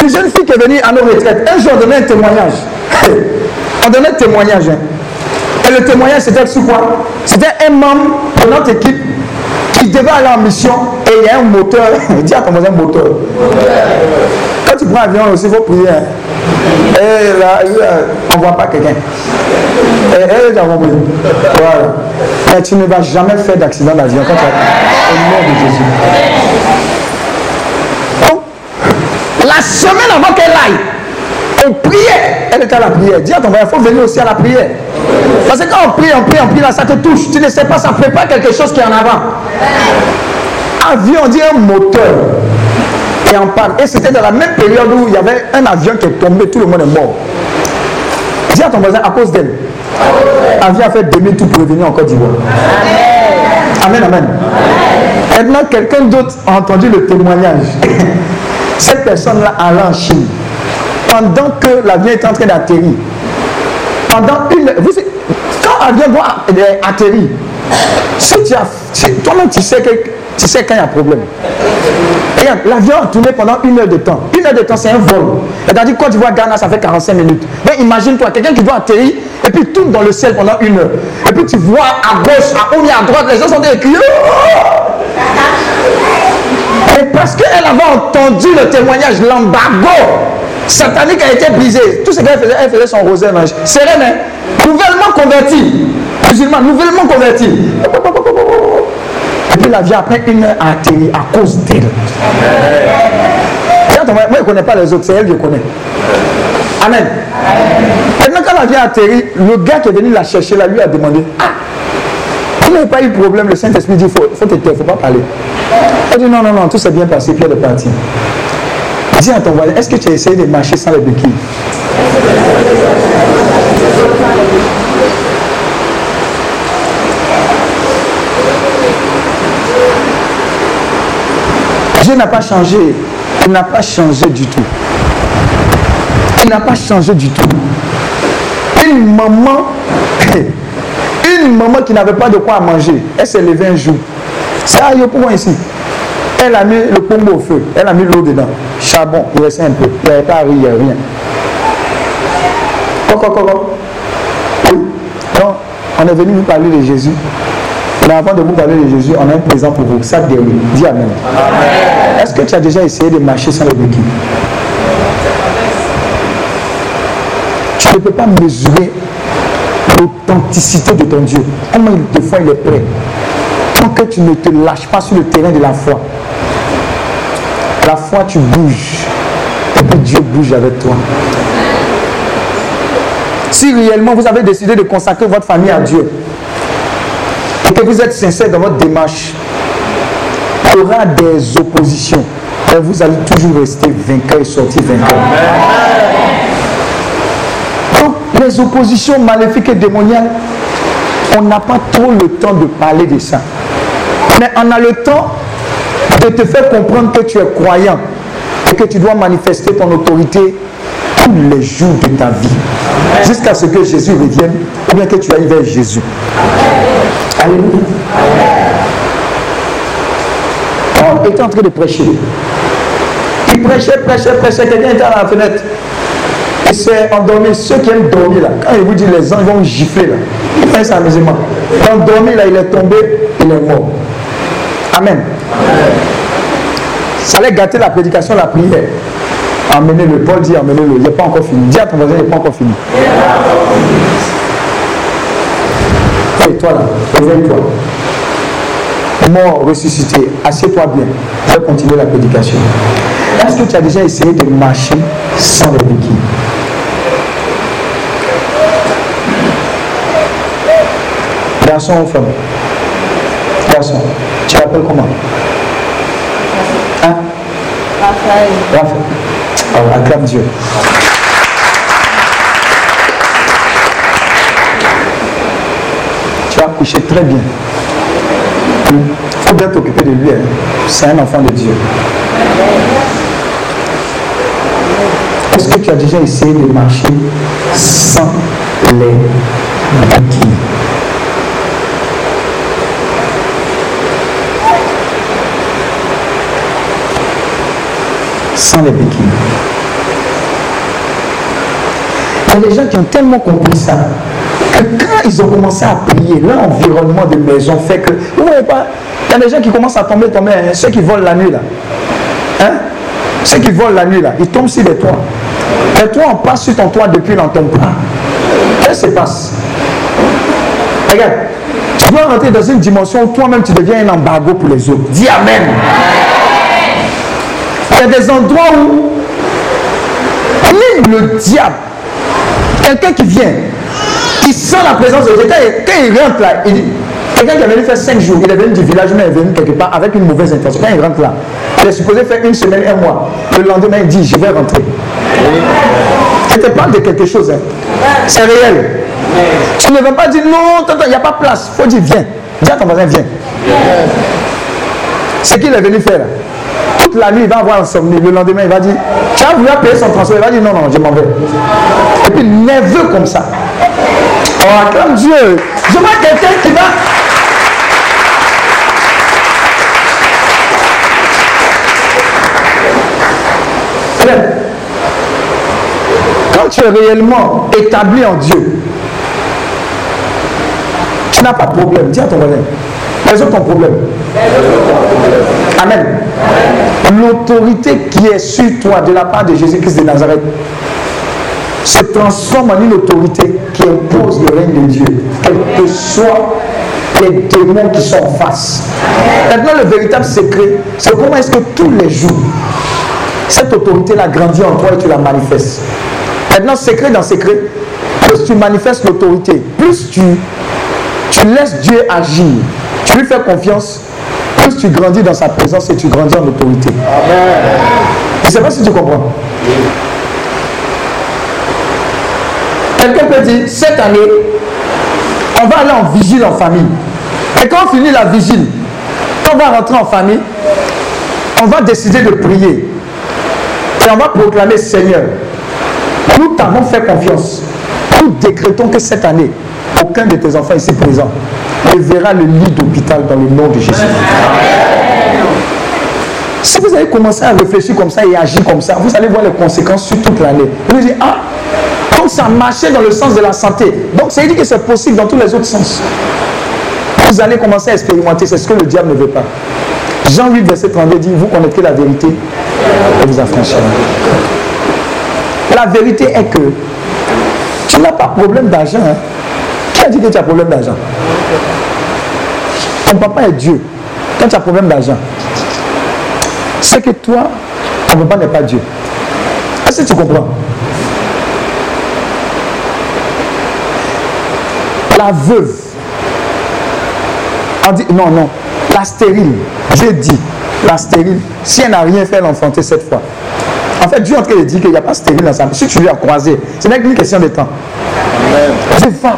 Une jeune fille qui est venue à nos retraites, un jour on donnait un témoignage. on donnait un témoignage. hein. Et le témoignage c'était sur quoi? C'était un membre de notre équipe qui devait aller en mission et il y a un moteur. Dis à ton voisin moteur. Quand tu prends l'avion aussi, il faut prier. Et là, on ne voit pas quelqu'un. Et elle est compris. Voilà. Tu ne vas jamais faire d'accident d'avion quand tu as au nom de Jésus. La semaine avant qu'elle aille, on priait. Elle était à la prière. Dis à ton frère, il faut venir aussi à la prière. Parce que quand on prie, on prie, on prie, là, ça te touche. Tu ne sais pas, ça prépare quelque chose qui est en avant. Avion, on dit un moteur. Et en panne. Et c'était dans la même période où il y avait un avion qui est tombé, tout le monde est mort. Dis à ton voisin, à cause d'elle. Avion a fait demi-tour pour revenir en Côte d'Ivoire. Amen, amen. Maintenant, quelqu'un d'autre a entendu le témoignage. Cette personne-là allait en Chine. Pendant que l'avion est en train d'atterrir, pendant une vous quand l'avion doit atterrir, si tu as, si- toi-même tu sais, que, tu sais quand il y a un problème. L'avion a tourné pendant une heure de temps. Une heure de temps, c'est un vol. C'est-à-dire, quand tu vois Ghana, ça fait 45 minutes. Mais imagine-toi, quelqu'un qui doit atterrir et puis tourne dans le ciel pendant une heure. Et puis tu vois à gauche, à ou bien à droite, les gens sont des cris. Et parce qu'elle avait entendu le témoignage, l'embargo satanique a été brisé. Tout ce qu'elle faisait, elle faisait son rosaire. ange. Sereine, hein? nouvellement convertie. Musulman, nouvellement convertie. Et puis l'avion, après une heure, a atterri à cause d'elle. Moi, je ne connais pas les autres, c'est elle que je connais. Amen. Maintenant, quand l'avion a atterri, le gars qui est venu la chercher, là, lui a demandé Ah, vous n'avez pas eu de problème, le Saint-Esprit dit, il faut, faut te taire, il ne faut pas parler. Elle dit, non, non, non, tout s'est bien passé, puis elle est partie. Dis à ton voisin, est-ce que tu as essayé de marcher sans les béquilles? N'a pas changé. Il n'a pas changé du tout. Il n'a pas changé du tout. Une maman, une maman qui n'avait pas de quoi manger, elle s'est levée un jour. C'est à pour moi ici. Elle a mis le pombo au feu. Elle a mis l'eau dedans. Charbon, il restait un peu. Il n'y avait pas rien. Oui. Donc, on est venu vous parler de Jésus. Mais avant de vous parler de Jésus, on a un présent pour vous. Ça dernier. Dis Amen. Est-ce que tu as déjà essayé de marcher sans le béquilles? Tu ne peux pas mesurer l'authenticité de ton Dieu. Comment il fois il est prêt. Tant que tu ne te lâches pas sur le terrain de la foi, la foi tu bouges. Et puis Dieu bouge avec toi. Si réellement vous avez décidé de consacrer votre famille à Dieu et que vous êtes sincère dans votre démarche, il y aura des oppositions. Et vous allez toujours rester vainqueur et sortir vainqueur. Donc, les oppositions maléfiques et démoniales, on n'a pas trop le temps de parler de ça. Mais on a le temps de te faire comprendre que tu es croyant et que tu dois manifester ton autorité tous les jours de ta vie. Jusqu'à ce que Jésus revienne ou bien que tu ailles vers Jésus. Paul était en train de prêcher. Il prêchait, prêchait, prêchait. Quelqu'un était à la fenêtre. Il s'est endormi. Ceux qui aiment dormir là, quand il vous dit les anges vont gifler là, il fait ça amusément. Endormi là, il est tombé, il est mort. Amen. Ça allait gâter la prédication, la prière. Emmenez-le, Paul dit emmenez-le, il n'est pas encore fini. Dis à ton voisin, il n'est pas encore fini. Toi là, réveille-toi. Mort, ressuscité, assieds-toi bien. Je vais continuer la prédication. Est-ce que tu as déjà essayé de marcher sans les béquilles Garçon ou femme? Garçon. Tu l'appelles comment? Hein Raphaël. Raphaël. Alors, acclame Dieu. Couché très bien. Il faut bien t'occuper de lui. hein. C'est un enfant de Dieu. Est-ce que tu as déjà essayé de marcher sans les béquilles Sans les béquilles. Il y a des gens qui ont tellement compris ça que quand ils ont commencé à prier, l'environnement de maison fait que. Vous voyez pas Il y a des gens qui commencent à tomber, tomber, hein, ceux qui volent la nuit là. Hein? Ceux qui volent la nuit là, ils tombent sur les toits. Les toits, on passe sur ton toit depuis longtemps pas. Qu'est-ce qui se passe? Regarde, tu dois rentrer dans une dimension où toi-même tu deviens un embargo pour les autres. Dis Amen. Il y a des endroits où même le diable, quelqu'un qui vient, qui sent la présence de Dieu, quand il, il rentre là, il dit, quelqu'un qui est venu faire 5 jours, il est venu du village, mais il est venu quelque part avec une mauvaise intention. Quand il rentre là, il est supposé faire une semaine, un mois. Le lendemain, il dit, je vais rentrer. Je te parle de quelque chose. hein. C'est réel. Tu ne vas pas dire non, il n'y a pas place. Il faut dire viens. Dis à ton voisin, viens. Ce qu'il est venu faire. Toute la nuit, il va avoir insomnie. Le lendemain, il va dire Tu as voulu payer son transport. Il va dire Non, non, je m'en vais. Et puis, nerveux comme ça. Acclame Dieu. Je vois quelqu'un qui va. Quand tu es réellement établi en Dieu, tu n'as pas de problème. Dis à ton voisin. Résous ton problème. Amen. L'autorité qui est sur toi de la part de Jésus-Christ de Nazareth se transforme en une autorité qui impose le règne de Dieu, quels que soient les démons qui sont en face. Maintenant, le véritable secret, c'est comment est-ce que tous les jours, cette autorité-là grandit en toi et tu la manifestes. Maintenant, secret dans secret, plus tu manifestes l'autorité, plus tu, tu laisses Dieu agir, tu lui fais confiance, plus tu grandis dans sa présence et tu grandis en autorité. Je ne sais pas si tu comprends. Quelqu'un peut dire, cette année, on va aller en vigile en famille. Et quand on finit la vigile, quand on va rentrer en famille, on va décider de prier. Et on va proclamer Seigneur, nous t'avons fait confiance. Nous décrétons que cette année, aucun de tes enfants ici présents ne verra le lit d'hôpital dans le nom de Jésus. Si vous allez commencer à réfléchir comme ça et agir comme ça, vous allez voir les conséquences sur toute l'année. Vous allez dire, ah, ça marchait dans le sens de la santé. Donc ça veut dire que c'est possible dans tous les autres sens. Vous allez commencer à expérimenter, c'est ce que le diable ne veut pas. Jean 8, verset 32 dit, vous connaîtrez la vérité et vous affranchirez. La vérité est que tu n'as pas problème d'argent. Hein. Qui a dit que tu as problème d'argent? Ton papa est Dieu. Quand tu as problème d'argent, c'est que toi, ton papa n'est pas Dieu. Est-ce que tu comprends? La veuve, on dit, non, non, la stérile, Dieu dit, la stérile, si elle n'a rien fait, l'enfanter cette fois. En fait, Dieu est en train de dire qu'il n'y a pas stérile dans sa Si tu lui as croisé, ce n'est qu'une question de temps. Dieu va.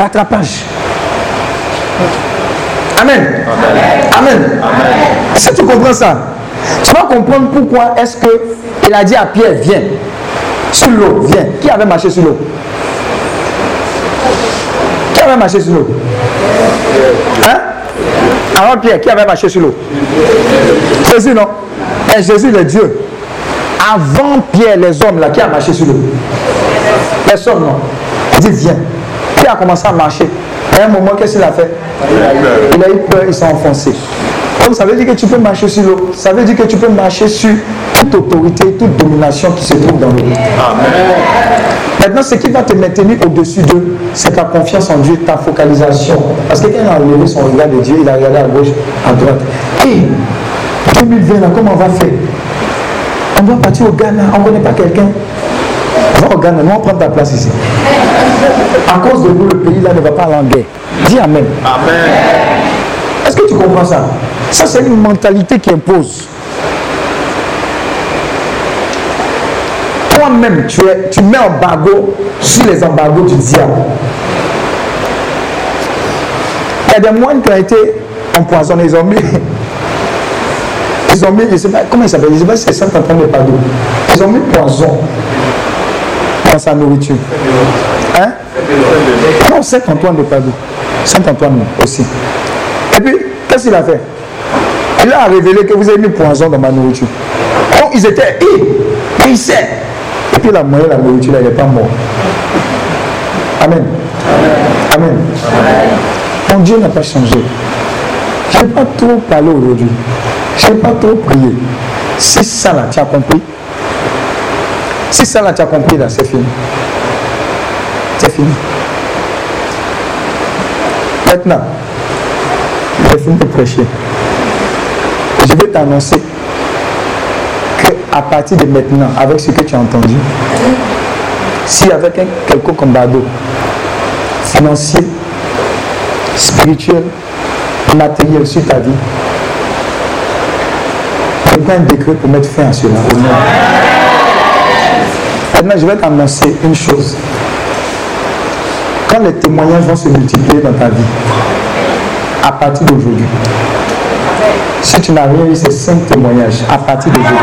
Rattrapage. Amen. Amen. Si tu comprends ça, tu vas comprendre pourquoi est-ce qu'il a dit à Pierre, viens. Sur l'eau, viens. Qui avait marché sur l'eau? Avait marché sur l'eau Hein? Alors Pierre, qui avait marché sur l'eau? Jésus, non? Et Jésus, le Dieu. Avant Pierre, les hommes là, qui a marché sur l'eau? Personne, non? Il dit, viens. Qui a commencé à marcher? À un moment, qu'est-ce qu'il a fait? Il a eu peur, il s'est enfoncé. Donc ça veut dire que tu peux marcher sur l'eau. Ça veut dire que tu peux marcher sur toute autorité, toute domination qui se trouve dans l'eau. Maintenant, ce qui va te maintenir au-dessus d'eux, c'est ta confiance en Dieu, ta focalisation. Parce que quand il a enlevé son regard de Dieu, il a regardé à gauche, à droite. Et 2020, là, comment on va faire? On doit partir au Ghana, on ne connaît pas quelqu'un. Va au Ghana, nous on prend ta place ici. À cause de nous, le pays là ne va pas aller en guerre. Dis Amen. Amen. Est-ce que tu comprends ça? Ça, c'est une mentalité qui impose. Toi-même, tu, tu mets embargo sur les embargos du diable. Il y a des moines qui ont été empoisonnés. Ils ont mis. Ils ont mis, je sais pas, comment ils s'appellent Je sais pas si c'est Saint-Antoine de Padoue. Ils ont mis poison dans sa nourriture. Hein? Non, Saint-Antoine de Padoue. Saint-Antoine aussi. Et puis, qu'est-ce qu'il a fait? Il a révélé que vous avez mis poison dans ma nourriture. Donc, ils étaient, et il sait. Et puis, la moyenne, la nourriture, il n'est pas mort. Amen. Amen. Mon Dieu n'a pas changé. Je n'ai pas trop parlé aujourd'hui. Je n'ai pas trop prié. C'est ça là, tu as compris? Si ça là, tu as compris là, c'est fini. C'est fini. Maintenant, j'ai fini de prêcher. Je vais t'annoncer que à partir de maintenant, avec ce que tu as entendu, si avec un quelconque combattant financier, spirituel, matériel sur ta vie, un décret pour mettre fin à cela. Maintenant, je vais t'annoncer une chose. Quand les témoignages vont se multiplier dans ta vie, à partir d'aujourd'hui, si tu n'as rien eu ces cinq témoignages, à partir d'aujourd'hui,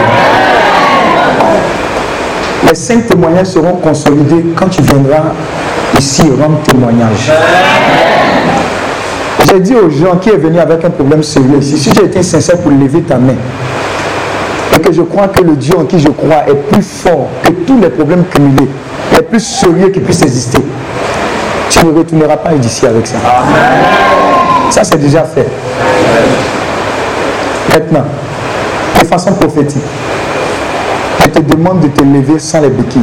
les cinq témoignages seront consolidés quand tu viendras ici rendre témoignage. J'ai dit aux gens qui est venu avec un problème sérieux ici, si tu été sincère pour lever ta main, et que je crois que le Dieu en qui je crois est plus fort que tous les problèmes cumulés, est plus sérieux qui puisse exister, tu ne retourneras pas d'ici avec ça. Ça, c'est déjà fait. Maintenant, de façon prophétique, je te demande de te lever sans les béquilles.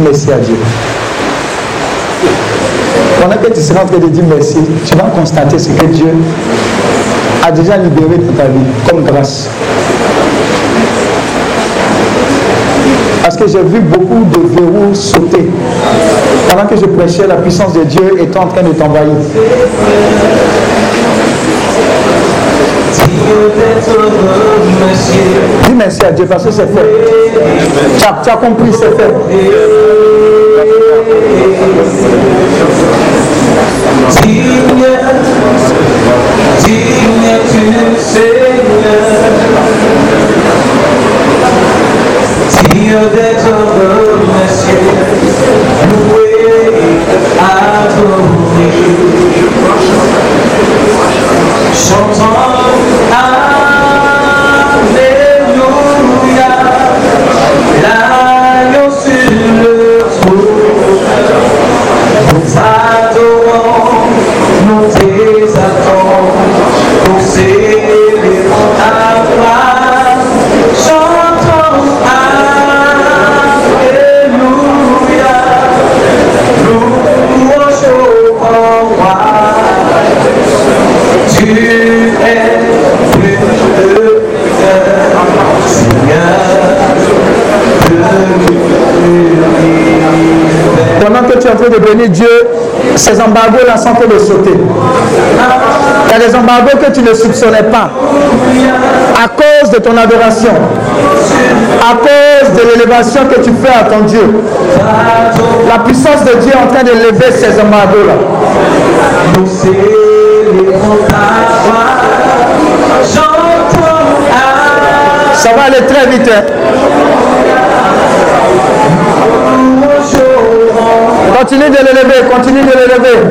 Merci à Dieu. Pendant que tu seras en train de dire merci, tu vas constater ce que Dieu a déjà libéré dans ta vie comme grâce. Parce que j'ai vu beaucoup de verrous sauter. Pendant que je prêchais, la puissance de Dieu était en train de t'envahir. Dis merci à Dieu parce que c'est fait. Tu as, tu as compris, c'est fait. Digne, digne du Seigneur, digne d'être remercié, loué, adoré. Chantons ces embargos-là sont en train de sauter. Il y a des embargos que tu ne soupçonnais pas. À cause de ton adoration. À cause de l'élévation que tu fais à ton Dieu. La puissance de Dieu est en train de lever ces embargos-là. Ça va aller très vite. hein. Continue de l'élever, continue de l'élever.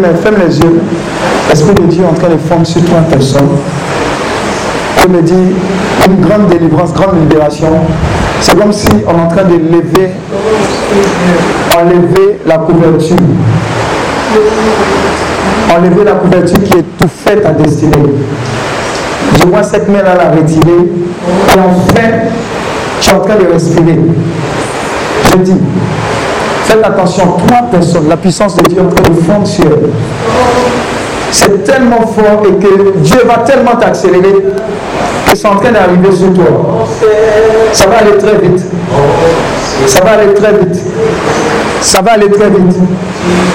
Mains, ferme les yeux. L'Esprit de Dieu est en train de former sur toi en personne. Je me dis, une grande délivrance, grande libération. C'est comme si on est en train de lever, enlever la couverture. Enlever la couverture qui étouffait ta destinée. Je vois cette main-là la retirer. Et enfin, tu es en train de respirer. Je dis, Faites attention, trois personnes, la puissance de Dieu sur elles. C'est tellement fort et que Dieu va tellement t'accélérer que c'est en train d'arriver sur toi. Ça va aller très vite. Ça va aller très vite. Ça va aller très vite.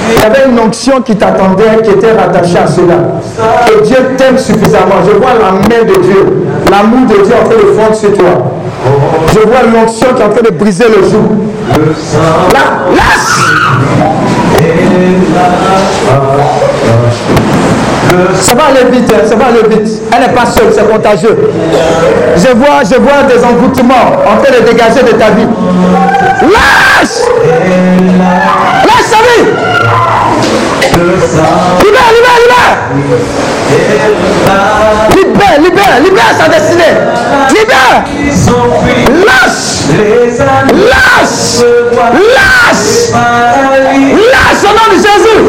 Il y avait une onction qui t'attendait, qui était rattachée à cela. Et Dieu t'aime suffisamment. Je vois la main de Dieu, l'amour de Dieu en train de fondre sur toi. Je vois l'onction qui est en train de briser le joug. Là, lâche Ça va aller vite, hein, ça va aller vite. Elle n'est pas seule, c'est contagieux. Je vois, je vois des envoûtements en train de dégager de ta vie. Lâche Lâche sa vie Libère, libère, libère. Libère, libère, libère sa destinée. Libère. Lâche. Lâche. Lâche. Lâche au nom de Jésus.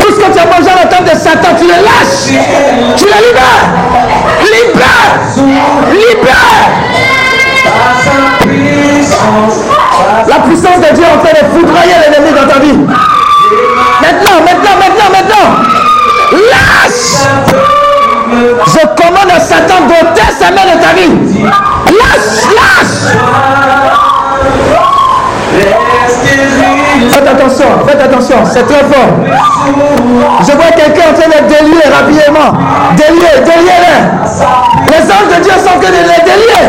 Tout ce que tu as mangé à la table de Satan, tu le lâches. Tu le libères. Libère. Libère. La puissance de Dieu est en train de foudroyer l'ennemi dans ta vie. Je commande à Satan d'ôter sa main de ta vie. Lâche, lâche. Faites attention, faites attention, c'est très fort. Je vois quelqu'un en train de délier rapidement. Délier, délier-les. Les anges de Dieu sont que de les délier.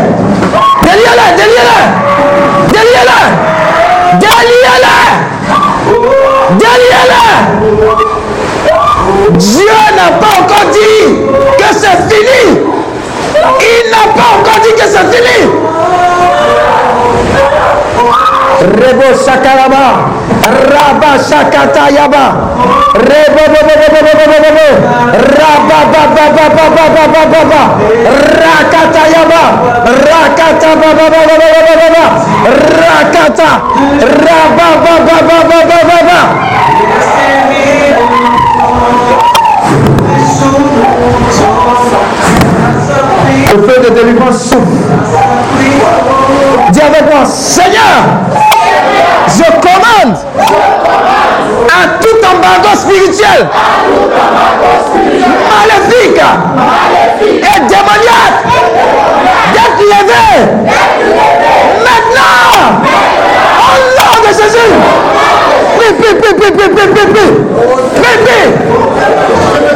Déliez-les, déliez-les. Déliez-les. Déliez-les. Déliez-les. Dieu n'a pas encore dit que c'est fini. Il n'a pas encore dit que c'est fini. Rebo Sakaraba, Rabba Sakatayaba, Rebo Rabba Rakatayaba, Rakata Rakata, Rabba le feu de délivrance souffle. Dis avec moi, Seigneur, je commande à tout embargo spirituel, maléfique et démoniaque d'être levé maintenant Oh nom de Jésus. Prie, prie, prie, prie, prie, prie, prie. Prie, prie.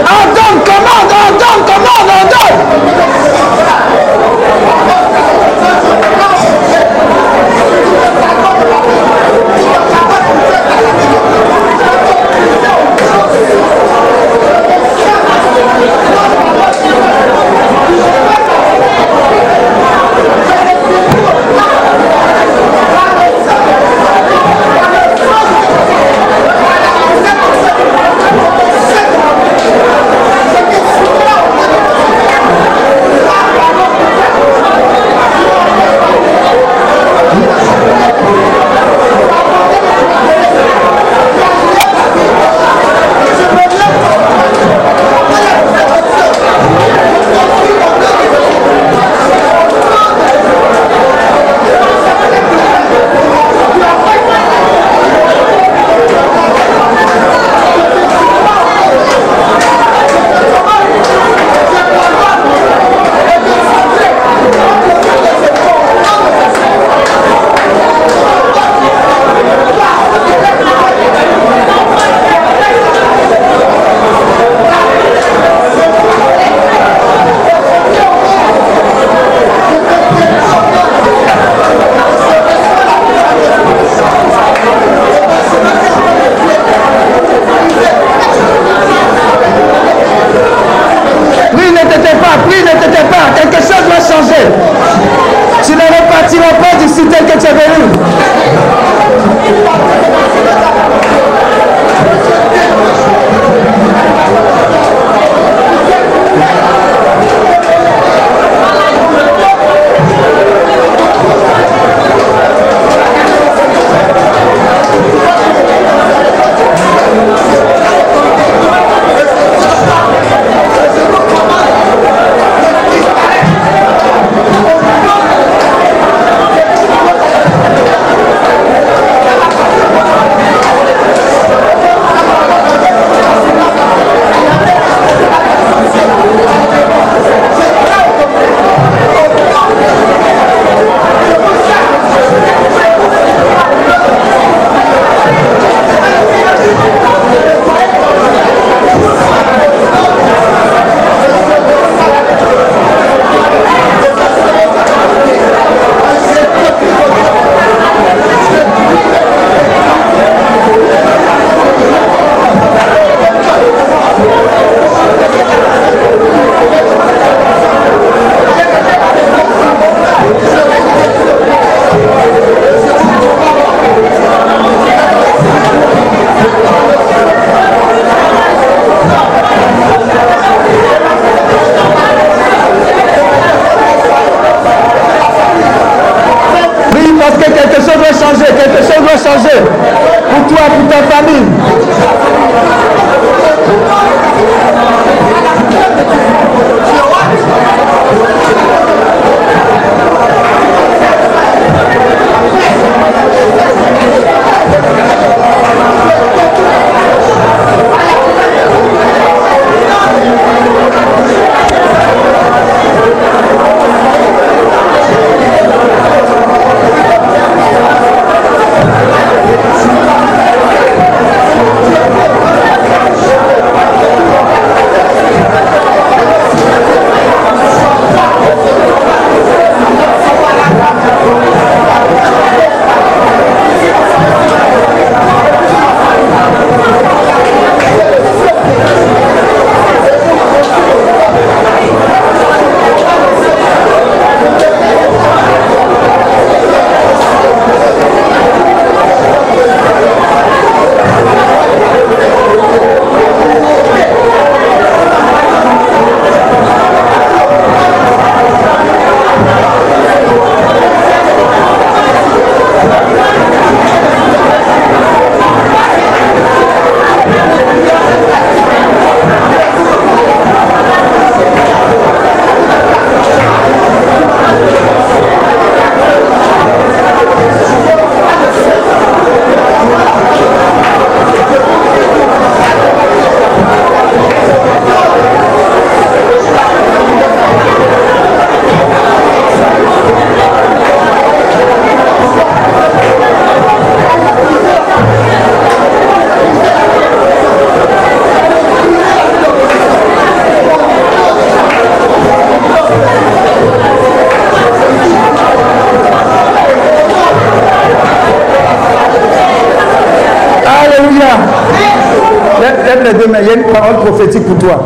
Pour toi.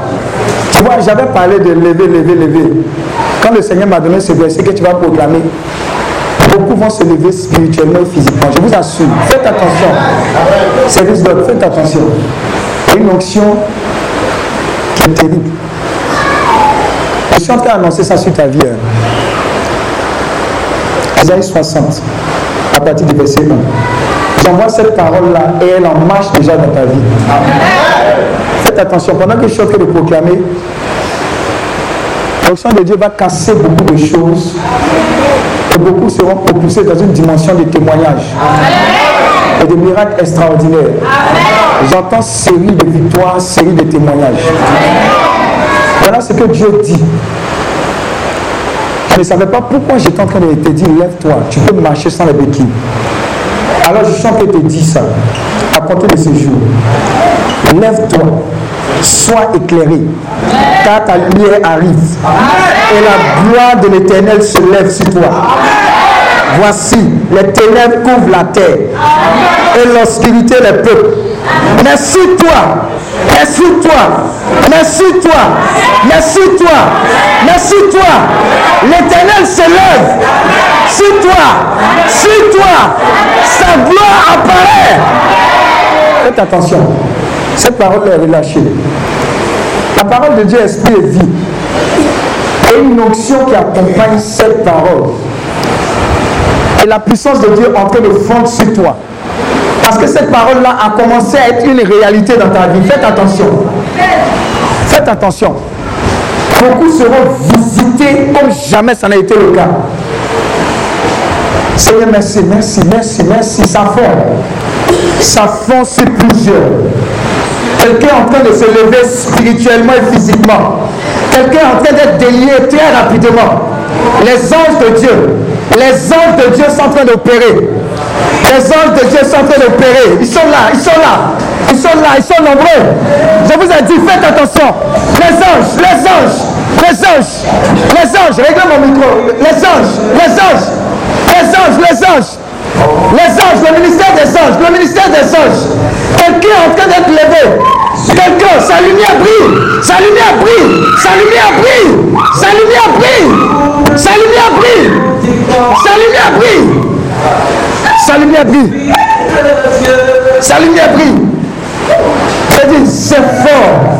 Tu vois, j'avais parlé de lever, lever, lever. Quand le Seigneur m'a donné ce verset que tu vas proclamer, beaucoup vont se lever spirituellement et physiquement. Je vous assure. Faites attention. Service d'ordre, faites attention. Une onction qui est terrible. Je suis en train d'annoncer ça sur ta vie. Hein. Isaïe 60, à partir du verset 1. J'envoie cette parole-là et elle en marche déjà dans ta vie. Attention, pendant que je suis en train de proclamer, l'onction de Dieu va casser beaucoup de choses et beaucoup seront propulsés dans une dimension de témoignage et de miracles extraordinaires. J'entends série de victoires, série de témoignages. Voilà ce que Dieu dit. Je ne savais pas pourquoi j'étais en train de te dire, lève-toi, tu peux marcher sans les béquilles. Alors je sens que te dit ça à compter de ce jour. Lève-toi, sois éclairé, car ta lumière arrive. Et la gloire de l'éternel se lève sur toi. Voici, les ténèbres couvrent la terre et l'obscurité les peuples. Merci toi, merci toi, merci toi, merci toi, merci toi. L'éternel se lève sur toi, sur toi, sa gloire apparaît. Faites attention, cette parole est relâchée. La parole de Dieu, esprit et vie. Et une onction qui accompagne cette parole. Et la puissance de Dieu en train de fondre sur toi. Parce que cette parole-là a commencé à être une réalité dans ta vie. Faites attention. Faites attention. Beaucoup seront visités comme jamais ça n'a été le cas. Seigneur, merci, merci, merci, merci. Ça fond. Ça fond sur plusieurs. Quelqu'un en train de se lever spirituellement et physiquement. Quelqu'un en train d'être délié très rapidement. Les anges de Dieu, les anges de Dieu sont en train d'opérer. Les anges de Dieu sont en train d'opérer. Ils sont là, ils sont là. Ils sont là, ils sont nombreux. Je vous ai dit, faites attention. Les anges, les anges, les anges, les anges. Réglez mon micro. Les anges, les anges, les anges, les anges. Les anges, le ministère des anges, le ministère des anges. Quelqu'un est en train d'être levé. Quelqu'un, sa lumière brille. Sa lumière brille. Sa lumière brille. Sa lumière brille. Sa lumière brille. Sa lumière brille. Sa lumière brille. Sa lumière brille. Je dis, c'est fort.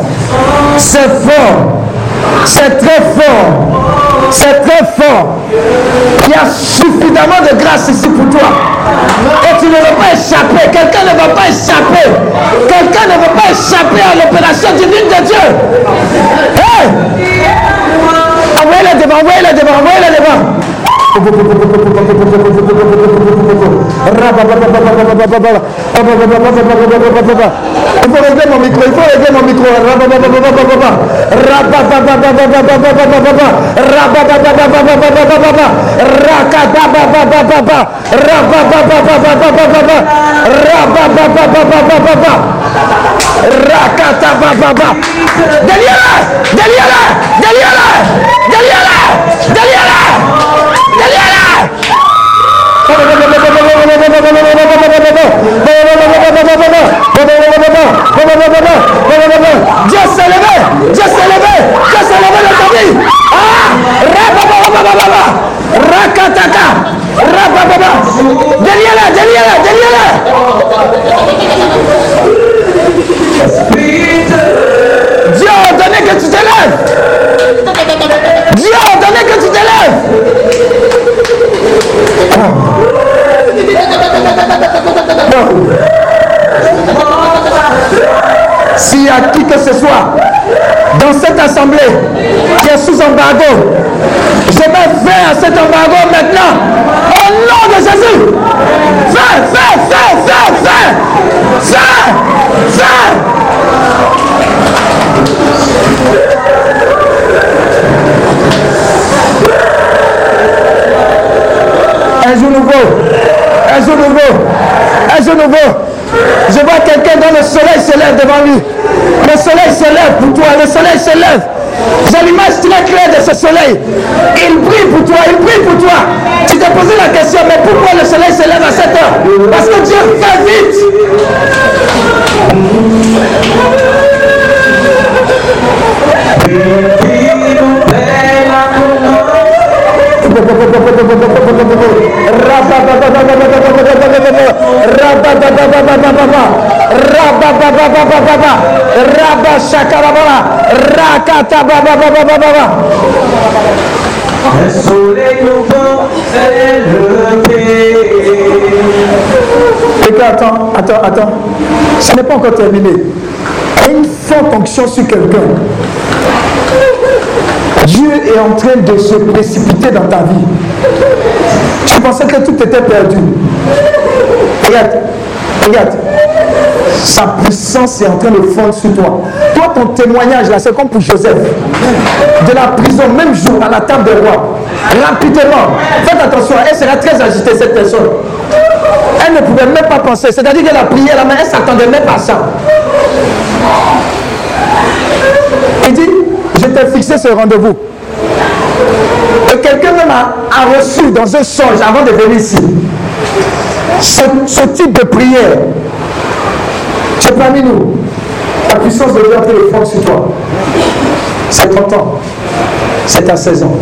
C'est fort. C'est très fort. C'est très fort. Il y a suffisamment de grâce ici pour toi. Et tu ne vas pas échapper. Quelqu'un ne va pas échapper. Quelqu'un ne va pas échapper à l'opération divine de Dieu. Hey! Envoyez-le devant, envoyez-le devant, envoyez-le devant. Il faut régler mon micro, il faut régler mon micro. Derrière Derrière Derrière Derrière Derrière Dieu s'est levé, Dieu s'est levé, Dieu s'est levé. Ah, rakataka, derrière-la, derrière-la. Dieu que tu te lèves. Dieu que tu te lèves. S'il y a qui que ce soit dans cette assemblée qui est sous embargo, je vais faire cet embargo maintenant. Au nom de Jésus. jour nouveau. Un jour nouveau. Je vois quelqu'un dont le soleil se lève devant lui. Le soleil se lève pour toi. Le soleil se lève. J'ai l'image très claire de ce soleil. Il brille pour toi, il brille pour toi. Tu t'es posé la question, mais pourquoi le soleil se lève à cette heure? Parce que Dieu fait vite. Rabba attends, attends, attends. Ce n'est pas encore terminé. Une fois sur quelqu'un, Dieu est en train de se précipiter dans ta vie. Tu pensais que tout était perdu. Regarde, regarde. Sa puissance est en train de fondre sur toi. Toi, ton témoignage là, c'est comme pour Joseph. De la prison, même jour, à la table des rois. Rapidement. Faites attention, elle sera très agitée, cette personne. Elle ne pouvait même pas penser. C'est-à-dire qu'elle a prié là, mais elle ne s'attendait même pas à ça. Je t'ai fixé ce rendez-vous. Et quelqu'un même a, reçu dans un songe avant de venir ici ce, type de prière. C'est parmi nous. La puissance de Dieu a fond sur toi. C'est ton temps. C'est ta saison.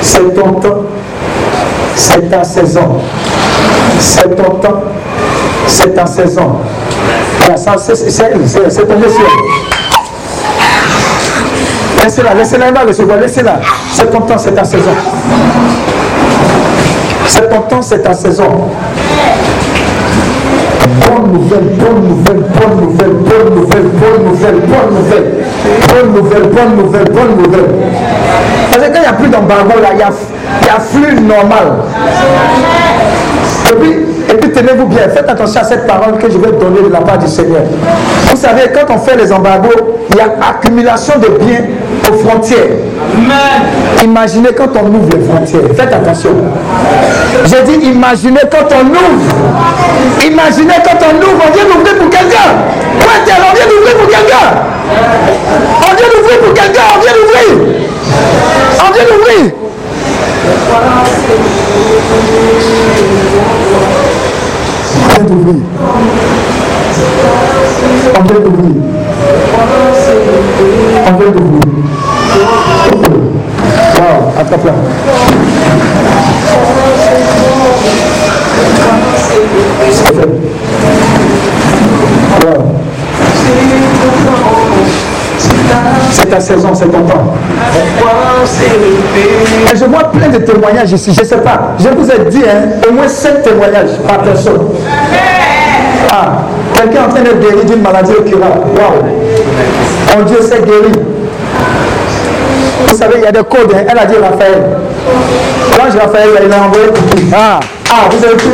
C'est ton temps. C'est ta saison. C'est ton temps. C'est ta saison. Voilà, c'est- C'est c'est- Laissez-la, laissez-la, elle va recevoir, laissez-la. C'est ton temps, c'est ta saison. C'est ton temps, c'est ta saison. Bonne nouvelle, bonne nouvelle, bonne nouvelle, bonne nouvelle, bonne nouvelle, bonne nouvelle, bonne nouvelle, bonne nouvelle, bonne nouvelle. Parce que quand il n'y a plus d'embargo, là, il y a, y a flux normal. Et puis, et puis tenez-vous bien, faites attention à cette parole que je vais donner de la part du Seigneur. Vous savez, quand on fait les embargos, il y a accumulation de biens frontières. Imaginez quand on ouvre les frontières. Faites attention. J'ai dit imaginez quand on ouvre. Imaginez quand on ouvre, on vient d'ouvrir pour quelqu'un. On vient d'ouvrir pour quelqu'un. On vient d'ouvrir pour quelqu'un, on vient d'ouvrir. On vient d'ouvrir. On vient d'ouvrir. On vient d'ouvrir. On vient d'ouvrir. Attrape-la. C'est fait. Wow. C'est ta saison, c'est ton temps. Et je vois plein de témoignages ici, je ne sais pas. Je vous ai dit, hein, au moins 7 témoignages par personne. Ah, quelqu'un est en train d'être guéri d'une maladie incurable. Waouh. Dieu s'est guéri. Vous savez, il y a des codes. hein. Elle a dit Raphaël. L'ange Raphaël, il a envoyé Ah, ah, vous avez vu?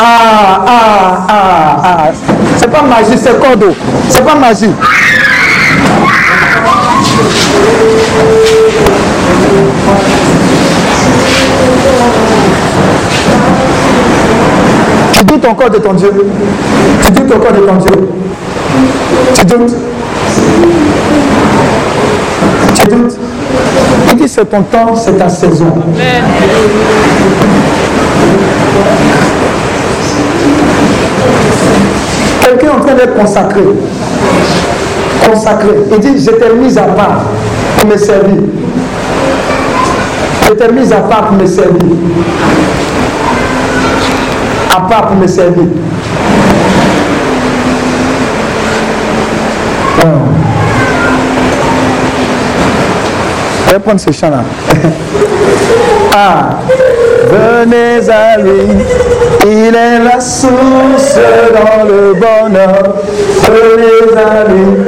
Ah, ah, ah, ah. C'est pas magie, c'est code. C'est pas magie. Tu doutes encore de ton Dieu. Tu doutes encore de ton Dieu. Tu doutes. Il dit c'est ton temps, c'est ta saison. Quelqu'un est en train d'être consacré. Consacré. Il dit, je t'ai mis à part pour me servir. Je t'ai mis à part pour me servir. À part pour me servir. Oh. Je prendre ce chant-là. ah, venez à lui, il est la source dans le bonheur. Venez à lui,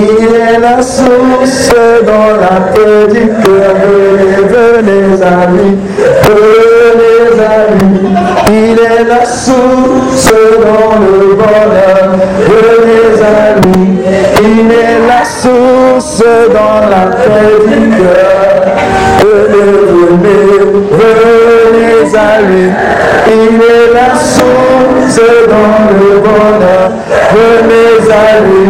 il est la source dans la paix du cœur. Venez, à lui, venez à lui, il est la source dans le bonheur. Il est la source dans la paix du cœur. Venez, venez, venez à lui. Il est la source dans le bonheur. Venez à lui.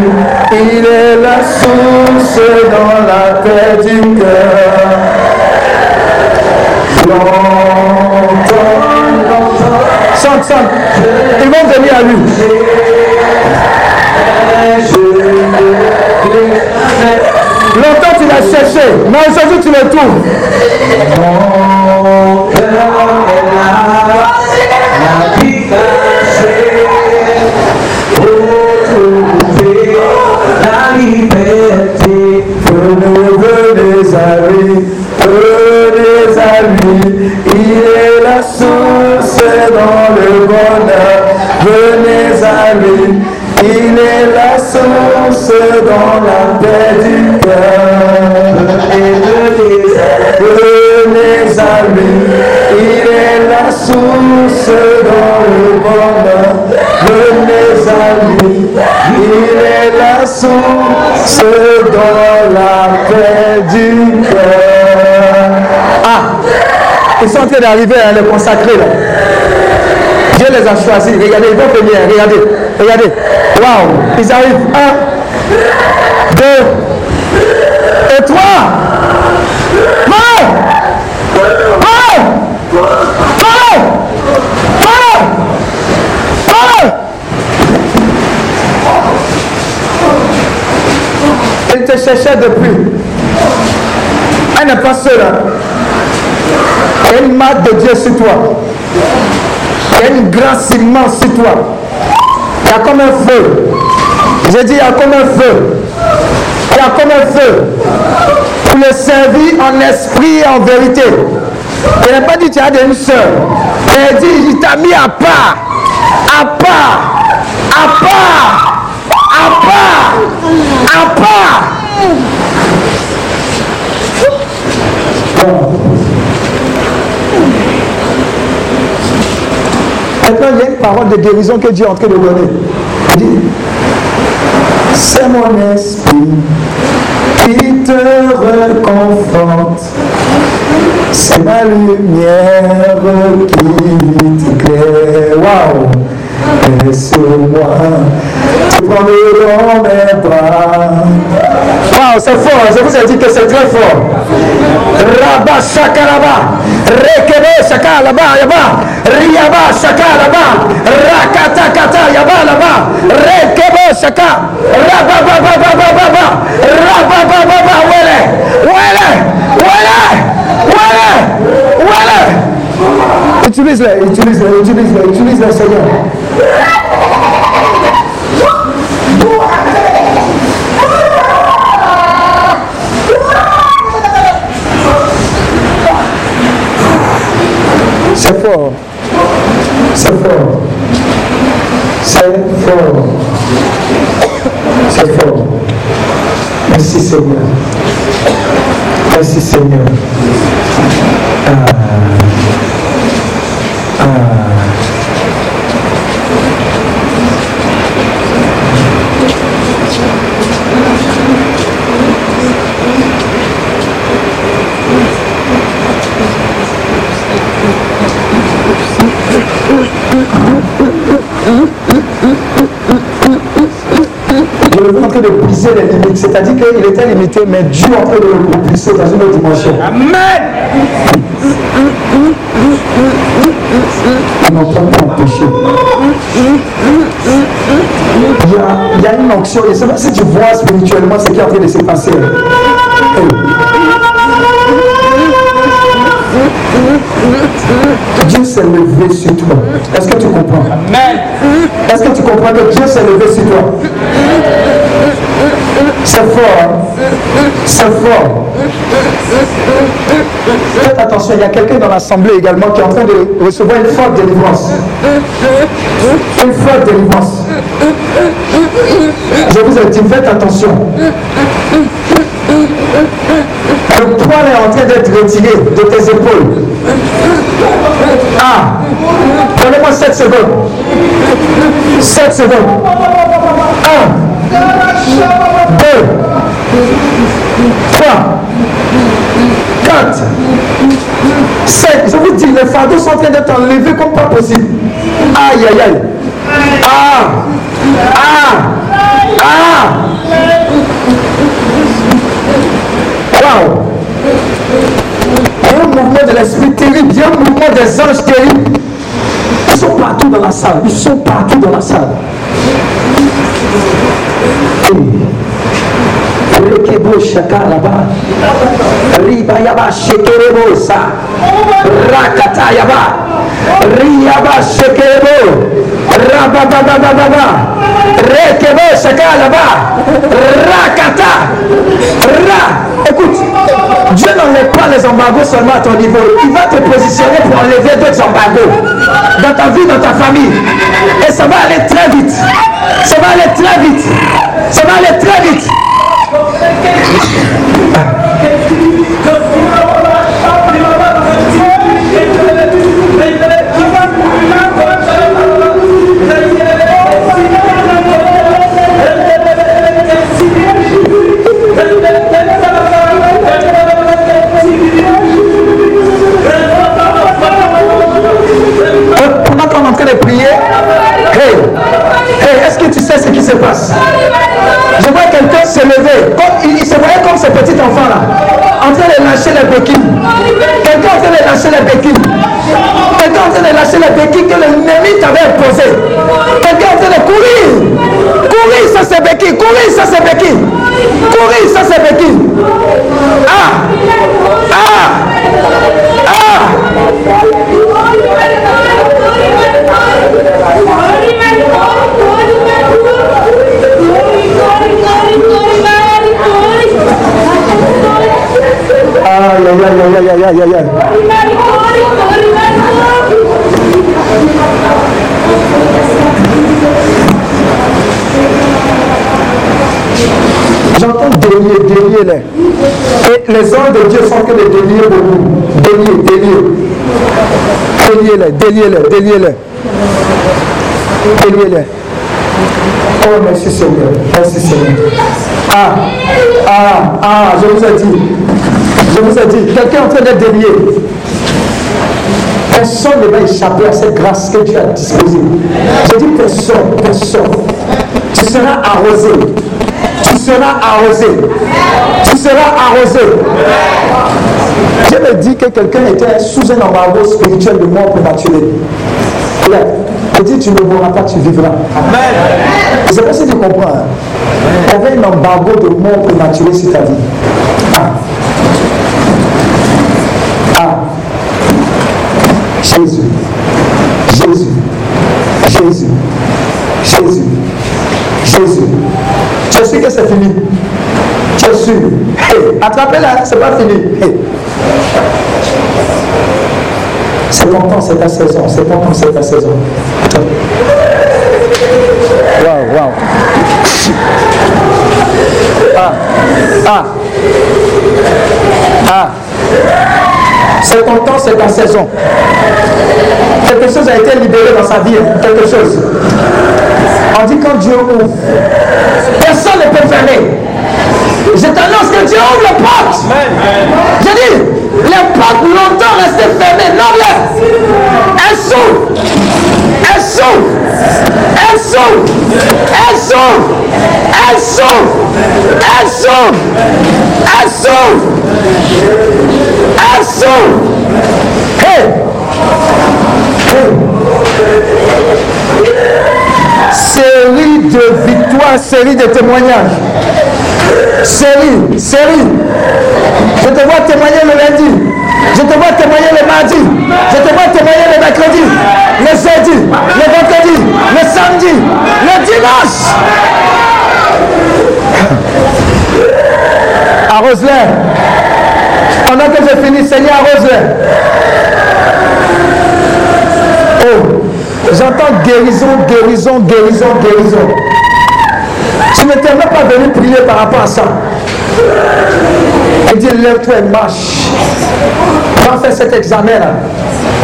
Il est la source dans la paix du cœur. Longtemps, longtemps. Chante, chante. Ils vont venir à lui. Longtemps tu l'as cherché, mais aujourd'hui tu le trouves. Mon cœur est là, la vie cachée, pour trouver la liberté. Venez, venez à lui, venez à lui, il est la source dans le bonheur. Venez à source dans la paix du cœur. Et venez à lui. Il est la source dans le bonheur. Venez à lui. Il est la source dans la paix du cœur. Ah, ils sont en train d'arriver à les consacrer là. Les a choisis. Regardez, ils vont venir. Regardez, regardez. Waouh, ils arrivent. Un, deux, et trois. Maman! Maman! Maman! Maman! Maman! Elle te cherchait depuis. Elle n'est pas seule. Il y a une de Dieu sur toi. Il y a une grâce immense sur toi. Il y a comme un feu. J'ai dit, il y a comme un feu. Il y a comme un feu. Pour le servir en esprit et en vérité. Il n'a pas dit tu as une soeur. Il a dit, il t'a mis à part. À part. À part. À part. À part. Maintenant, il y a une parole de guérison que Dieu est en train de donner. Il dit, c'est mon esprit qui te réconforte. C'est ma lumière qui t'éclaire. Waouh! Et sur moi, tu prends le dans mes bras. Waouh, c'est fort, je vous ai dit que c'est très fort. Rabba shakaraba, rekebe shaka là-bas, yaba, riyaba shaka là-bas, rakata kata yaba là-bas, rekebe shaka, rabba ba ba ba ba ba ba, rabba ba ba ba, wele, wele, wele, wele, wele. Utilise-les, utilise-les, utilise-les, utilise-les, Seigneur. C'est fort. C'est fort. C'est fort. C'est fort. Merci Seigneur. Merci Seigneur. Je est en train de briser les limites. C'est-à-dire qu'il était limité, mais Dieu est en train de le propulser dans une autre dimension. Amen. On n'entend pas empêcher. Il y, a, il y a une onction. Et c'est pas si tu vois spirituellement ce qui est en train de se passer. Hey. Dieu s'est levé sur toi. Est-ce que tu comprends? Amen. Est-ce que tu comprends que Dieu s'est levé sur toi? C'est fort. hein? C'est fort. Faites attention, il y a quelqu'un dans l'assemblée également qui est en train de recevoir une forte délivrance. Une forte délivrance. Je vous ai dit, faites attention. Le poids est en train d'être retiré de tes épaules. Ah, donnez-moi 7 secondes. 7 secondes. 1, 2, 3, 4, 5. Je vous dis, les fardeaux sont en train d'être enlevés comme pas possible. Aïe, aïe, aïe. Ah, ah, ah. Waouh. Un mouvement de l'esprit terrible, il y a un mouvement des anges terribles. Ils sont partout dans la salle, ils sont partout dans la salle. Rekebo shaka là-bas. Riba yaba shekerebo sa. Rakata yaba. Riyaba shekerebo. Rabababababa. Shaka là-bas. Rakata. Ra. Écoute, Dieu n'enlève pas les embargos seulement à ton niveau. Il va te positionner pour enlever d'autres embargos dans ta vie, dans ta famille. Et ça va aller très vite. Ça va aller très vite. Ça va aller très vite. Se passe Je vois quelqu'un se lever, comme, il, se voyait comme ce petit enfant-là, en train de lâcher les béquilles. Quelqu'un en train de lâcher les béquilles. Quelqu'un en train de lâcher les béquilles que l'ennemi t'avait imposé. Quelqu'un en train de courir. Courir, ça c'est béquilles. Courir, ça c'est béquilles. Courir, ça c'est béquilles. Ah! Ah! J'entends délier, délier les. Et les hommes de Dieu sont que des déliés beaucoup. Délier, délier. Délier les, délier les, délier les. Délier les. Oh, merci Seigneur. Merci Seigneur. Ah, ah, ah, je vous ai dit. Je vous ai dit, quelqu'un est en train d'être délié. Personne ne va échapper à cette grâce que Dieu a disposée. Je dis personne, personne. Tu seras arrosé. Tu seras arrosé. Tu seras arrosé. Je me dis que quelqu'un était sous un embargo spirituel de mort prématurée. Je dis tu ne mourras pas, tu vivras. Amen. Je ne sais pas si tu comprends. hein? Il y avait un embargo de mort prématurée sur ta vie. Ah. Ah. Jésus. Jésus. Jésus. Jésus. Jésus. Tu es que c'est fini. Tu es. Hey, attrapez-la, c'est pas fini. Hey. C'est ton temps, c'est ta saison. C'est ton temps, c'est ta saison. Waouh, waouh. Ah. Ah. Ah. C'est ton temps, c'est ta saison quelque chose a été libéré dans sa vie, quelque chose. On dit quand Dieu ouvre, personne ne peut fermer. Je t'annonce que Dieu ouvre les portes. Je dis, les portes longtemps restées fermées. Non, mais elles s'ouvrent. Elles s'ouvrent. Elles s'ouvrent. Elles s'ouvrent. Elles s'ouvrent. Elles s'ouvrent. Elles s'ouvrent. Elles s'ouvrent. Hey! Série de victoires, série de témoignages. Série, série. Je te vois témoigner le lundi. Je te vois témoigner le mardi. Je te vois témoigner le mercredi, le jeudi, le vendredi, le samedi, le dimanche. Arrose-les. Pendant que je finis, Seigneur, arrose-les. Oh, j'entends guérison, guérison, guérison, guérison. Tu ne t'es même pas venu prier par rapport à ça. Il dit, lève-toi et marche. Va faire cet examen-là.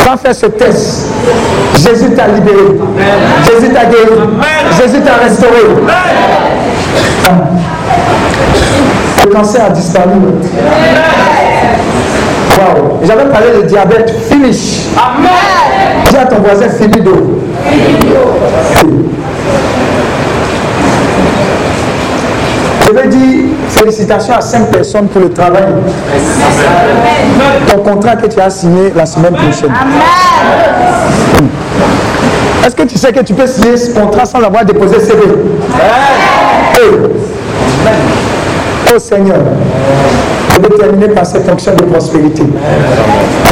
Va faire ce test. Jésus t'a libéré. Jésus t'a guéri. Jésus t'a restauré. Ah. Le cancer a disparu. Waouh. J'avais parlé de diabète. Finish. Dis à ton voisin, fini d'eau. Je veux dire félicitations à cinq personnes pour le travail. Ton contrat que tu as signé la semaine prochaine. Est-ce que tu sais que tu peux signer ce contrat sans l'avoir déposé CV. Oh Seigneur, je vais terminer par cette fonction de prospérité.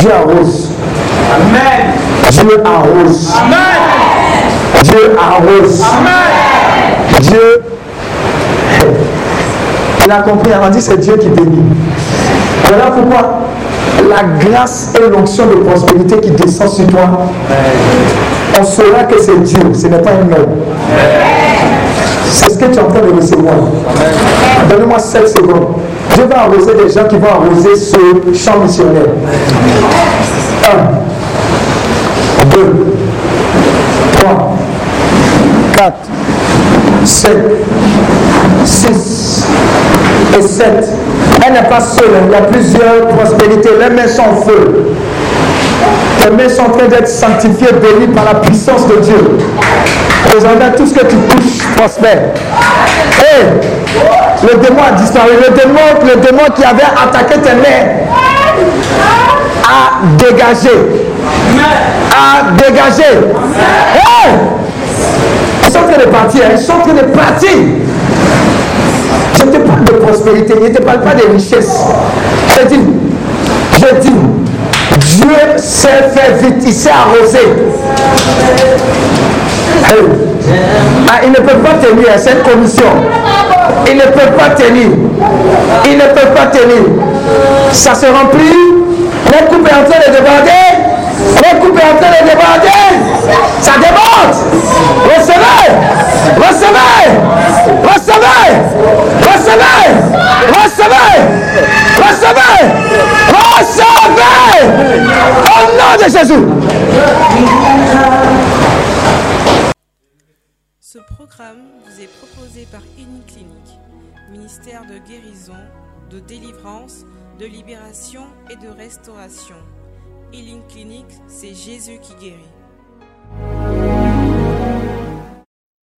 Dieu arrose. Dieu arrose. Dieu arrose. Dieu. Il a compris, on dit c'est Dieu qui bénit. Voilà pourquoi la grâce et l'onction de prospérité qui descend sur toi, on saura que c'est Dieu, ce n'est pas un homme. C'est ce que tu es en train de recevoir. Donne-moi 7 secondes. Dieu va arroser des gens qui vont arroser ce champ missionnaire. 1, 2, 3, 4, 5, 6 et 7. Elle n'est pas seule, il y a plusieurs prospérités. Les mains sont en feu. Tes mains sont en train d'être sanctifiées, bénies par la puissance de Dieu. Présentement, tout ce que tu touches prospère. Et le démon a disparu. Le démon, le démon qui avait attaqué tes mains a dégagé. A dégagé. Hey! Ils sont en train de partir. Ils sont en train de partir. Je te parle de prospérité, je ne te parle pas de richesse. Je dis, je dis, Dieu sait faire vite, il s'est arrosé. Hey. Ah, il ne peut pas tenir à cette commission. Il ne peut pas tenir. Il ne peut pas tenir. Ça se remplit. La coupe est en train de déborder. La coupe est en train de déborder. Ça déborde. Recevez. Recevez. Recevez. Recevez. Recevez. Recevez. Recevez. Au nom de Jésus. Ce programme vous est proposé par Clinique, ministère de guérison, de délivrance, de libération et de restauration. Healing Clinic, c'est Jésus qui guérit.